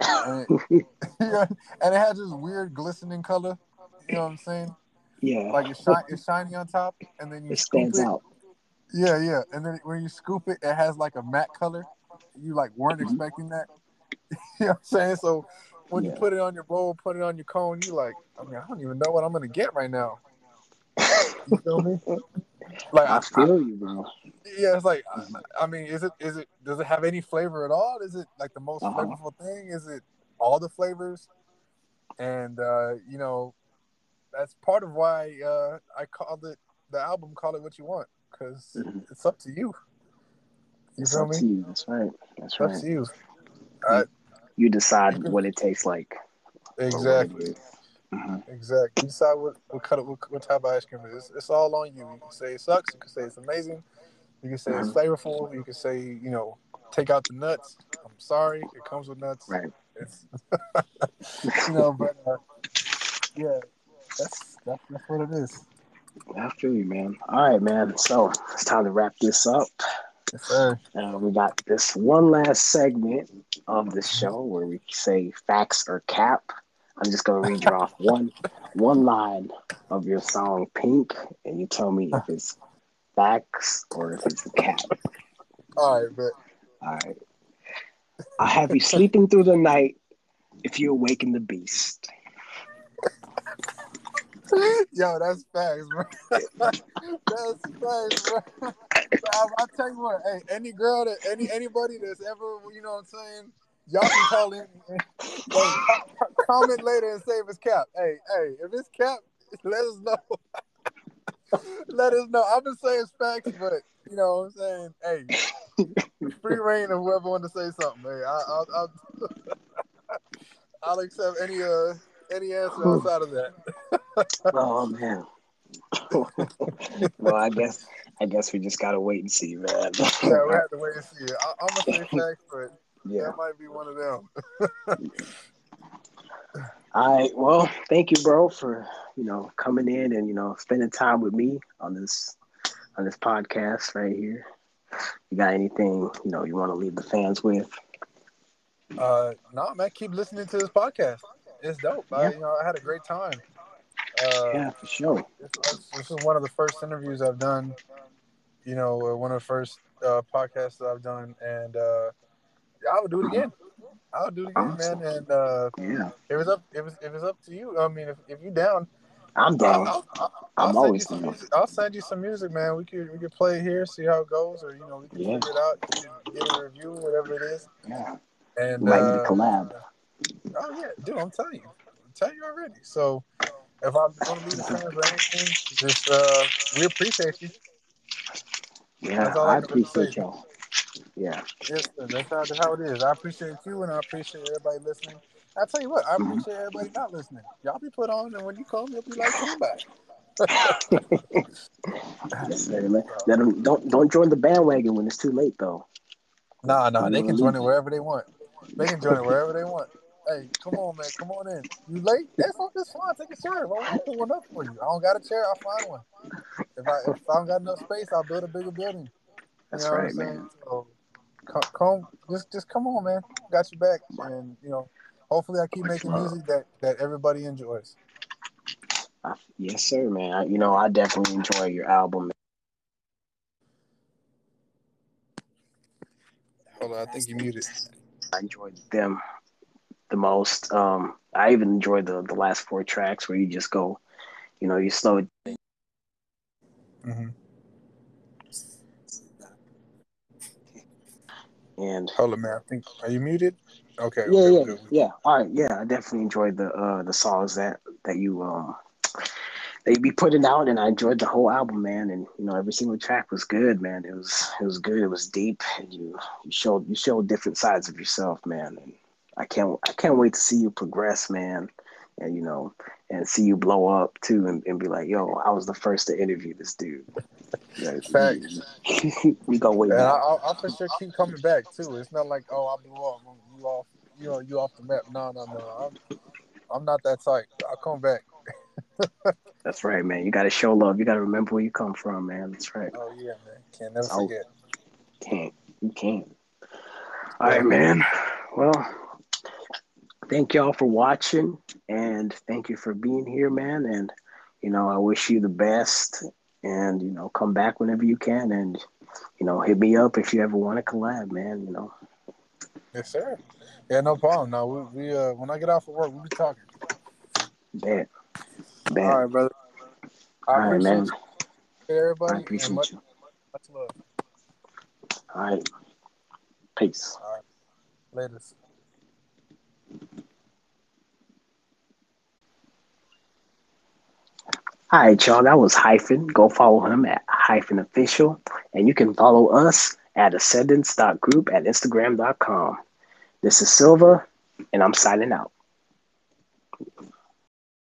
[SPEAKER 2] and it, and it has this weird glistening color. You know what I'm saying?
[SPEAKER 1] Yeah.
[SPEAKER 2] Like it's, shi- it's shiny on top, and then you
[SPEAKER 1] it
[SPEAKER 2] scoop
[SPEAKER 1] stands
[SPEAKER 2] it.
[SPEAKER 1] out.
[SPEAKER 2] Yeah, yeah. And then when you scoop it, it has like a matte color. You like weren't
[SPEAKER 1] Mhm.
[SPEAKER 2] expecting that. you know what I'm saying? So when you put it on your bowl, put it on your cone, you like, I mean, I don't even know what I'm gonna get right now. You feel me? Like,
[SPEAKER 1] I
[SPEAKER 2] I,
[SPEAKER 1] feel you, bro.
[SPEAKER 2] yeah, it's like, I, I mean, is it, is it, does it have any flavor at all? Is it like the most
[SPEAKER 1] Uh-huh.
[SPEAKER 2] flavorful thing? Is it all the flavors? And uh, you know, that's part of why uh, I called it the album. Call it what you want, because
[SPEAKER 1] Mhm.
[SPEAKER 2] it's up to you. You
[SPEAKER 1] It's
[SPEAKER 2] feel
[SPEAKER 1] up
[SPEAKER 2] me?
[SPEAKER 1] to you. That's right. That's
[SPEAKER 2] It's up
[SPEAKER 1] right.
[SPEAKER 2] to you. I,
[SPEAKER 1] You decide
[SPEAKER 2] You can-
[SPEAKER 1] what it tastes like.
[SPEAKER 2] exactly.
[SPEAKER 1] Mhm.
[SPEAKER 2] Exactly. You decide what what kind of what, what type of ice cream it is. It's all on you. You can say it sucks. You can say it's amazing. You can say it's
[SPEAKER 1] Mhm.
[SPEAKER 2] flavorful. You can say you know take out the nuts. I'm sorry, it comes with nuts.
[SPEAKER 1] Right.
[SPEAKER 2] It's you know, but uh, yeah, that's, that's that's what it is.
[SPEAKER 1] I feel you, man. All right, man. So it's time to wrap this up.
[SPEAKER 2] Yes, sir.
[SPEAKER 1] Uh, we got this one last segment of the show where we say facts or cap. I'm just gonna read you off one one line of your song Pink, and you tell me if it's facts or if it's a cap.
[SPEAKER 2] All right, but
[SPEAKER 1] All right. I have you sleeping through the night if you awaken the beast.
[SPEAKER 2] yo, that's facts, bro. that's facts, bro. I'll, I'll tell you what. Hey, any girl that any anybody that's ever, you know what I'm saying, y'all can call in. Comment later and say if it's cap. Hey, hey, if it's cap, let us know. let us know. I've been saying facts, but you know what I'm saying? Hey, free reign of whoever want to say something. Hey, I, I'll, I'll, I'll accept any uh any answer outside of that.
[SPEAKER 1] oh man. well, I guess I guess we just gotta wait and see, man.
[SPEAKER 2] yeah, we have to wait and see. I, am gonna say facts, but
[SPEAKER 1] yeah,
[SPEAKER 2] that might be one of them.
[SPEAKER 1] All right. Well, thank you, bro, for you know coming in and you know spending time with me on this on this podcast right here. You got anything you know you want to leave the fans with?
[SPEAKER 2] Uh, no, man. Keep listening to this podcast. It's dope. Yeah. I, you know, I had a great time.
[SPEAKER 1] Uh, yeah, for sure.
[SPEAKER 2] This, this, is one of the first interviews I've done. You know, uh, one of the first uh, podcasts that I've done, and uh, I would do it again. I'll do it again, man. And uh,
[SPEAKER 1] yeah,
[SPEAKER 2] it was up. It was it was up to you. I mean, if, if you down,
[SPEAKER 1] I'm down. I'll, I'll,
[SPEAKER 2] I'll
[SPEAKER 1] I'm always
[SPEAKER 2] down. Music. I'll send you some music, man. We could we could play here, see how it goes, or you know, we can yeah. figure it out, get a review, whatever it is.
[SPEAKER 1] Yeah.
[SPEAKER 2] And
[SPEAKER 1] might uh, need a collab.
[SPEAKER 2] Oh yeah, dude, I'm telling you, I'm telling you already. So if I'm going to be the fans or anything, just uh, we appreciate you.
[SPEAKER 1] Yeah, I, I appreciate y'all. Yeah.
[SPEAKER 2] Yes, sir. That's how, that's how it is. I appreciate you and I appreciate everybody listening. I tell you what, I mm-hmm. appreciate everybody not listening. Y'all be put on, and when you come, you'll be like, come back.
[SPEAKER 1] yes, Let them, don't don't join the bandwagon when it's too late, though.
[SPEAKER 2] Nah, nah, they can join it wherever they want. They can join it wherever they want. Hey, come on, man, come on in. You late? That's that's fine. Take a chair. I'll put one up for you. I don't got a chair. I'll find one. If I if I don't got enough space, I'll build a bigger building.
[SPEAKER 1] That's you know right, man.
[SPEAKER 2] So, come, come, just just come on, man. Got you back, and you know, hopefully, I keep Much making love. music that that everybody enjoys.
[SPEAKER 1] Yes, sir, man. I, you know, I definitely enjoy your album.
[SPEAKER 2] Hold on, I think you muted.
[SPEAKER 1] I enjoyed them the most. Um, I even enjoyed the the last four tracks where you just go, you know, you slow it.
[SPEAKER 2] Mm-hmm.
[SPEAKER 1] And
[SPEAKER 2] hold on, man. I think are you muted? Okay.
[SPEAKER 1] Yeah,
[SPEAKER 2] okay,
[SPEAKER 1] yeah, good. yeah. All right, yeah. I definitely enjoyed the uh the songs that that you um that you be putting out, and I enjoyed the whole album, man. And you know, every single track was good, man. It was it was good. It was deep, and you you showed you showed different sides of yourself, man. And I can't I can't wait to see you progress, man. And you know, and see you blow up too, and, and be like, "Yo, I was the first to interview this dude."
[SPEAKER 2] Yeah, Facts.
[SPEAKER 1] we go way
[SPEAKER 2] back. I'll, I'll, for sure keep coming back too. It's not like, oh, I blew up, you off, you know, you off the map. No, no, no. I'm, I'm not that type. I'll come back.
[SPEAKER 1] That's right, man. You got to show love. You got to remember where you come from, man. That's right.
[SPEAKER 2] Oh yeah, man. Can't never oh. forget.
[SPEAKER 1] Can't. You can't. All right, man. Well, thank y'all for watching and thank you for being here, man. And, you know, I wish you the best and, you know, come back whenever you can and, you know, hit me up if you ever want to collab, man, you know.
[SPEAKER 2] Yes, sir. Yeah, no problem. Now we, we uh when I get off of work, we'll be talking.
[SPEAKER 1] Bet.
[SPEAKER 2] Bet. All right, brother.
[SPEAKER 1] I All right, man.
[SPEAKER 2] You. Everybody.
[SPEAKER 1] I appreciate
[SPEAKER 2] much,
[SPEAKER 1] you.
[SPEAKER 2] Much love.
[SPEAKER 1] All right. Peace.
[SPEAKER 2] All right. Later.
[SPEAKER 1] All right, y'all. That was Hyphen. Go follow him at Hyphen Official. And you can follow us at ascendance.group at instagram.com. This is Silva, and I'm signing out.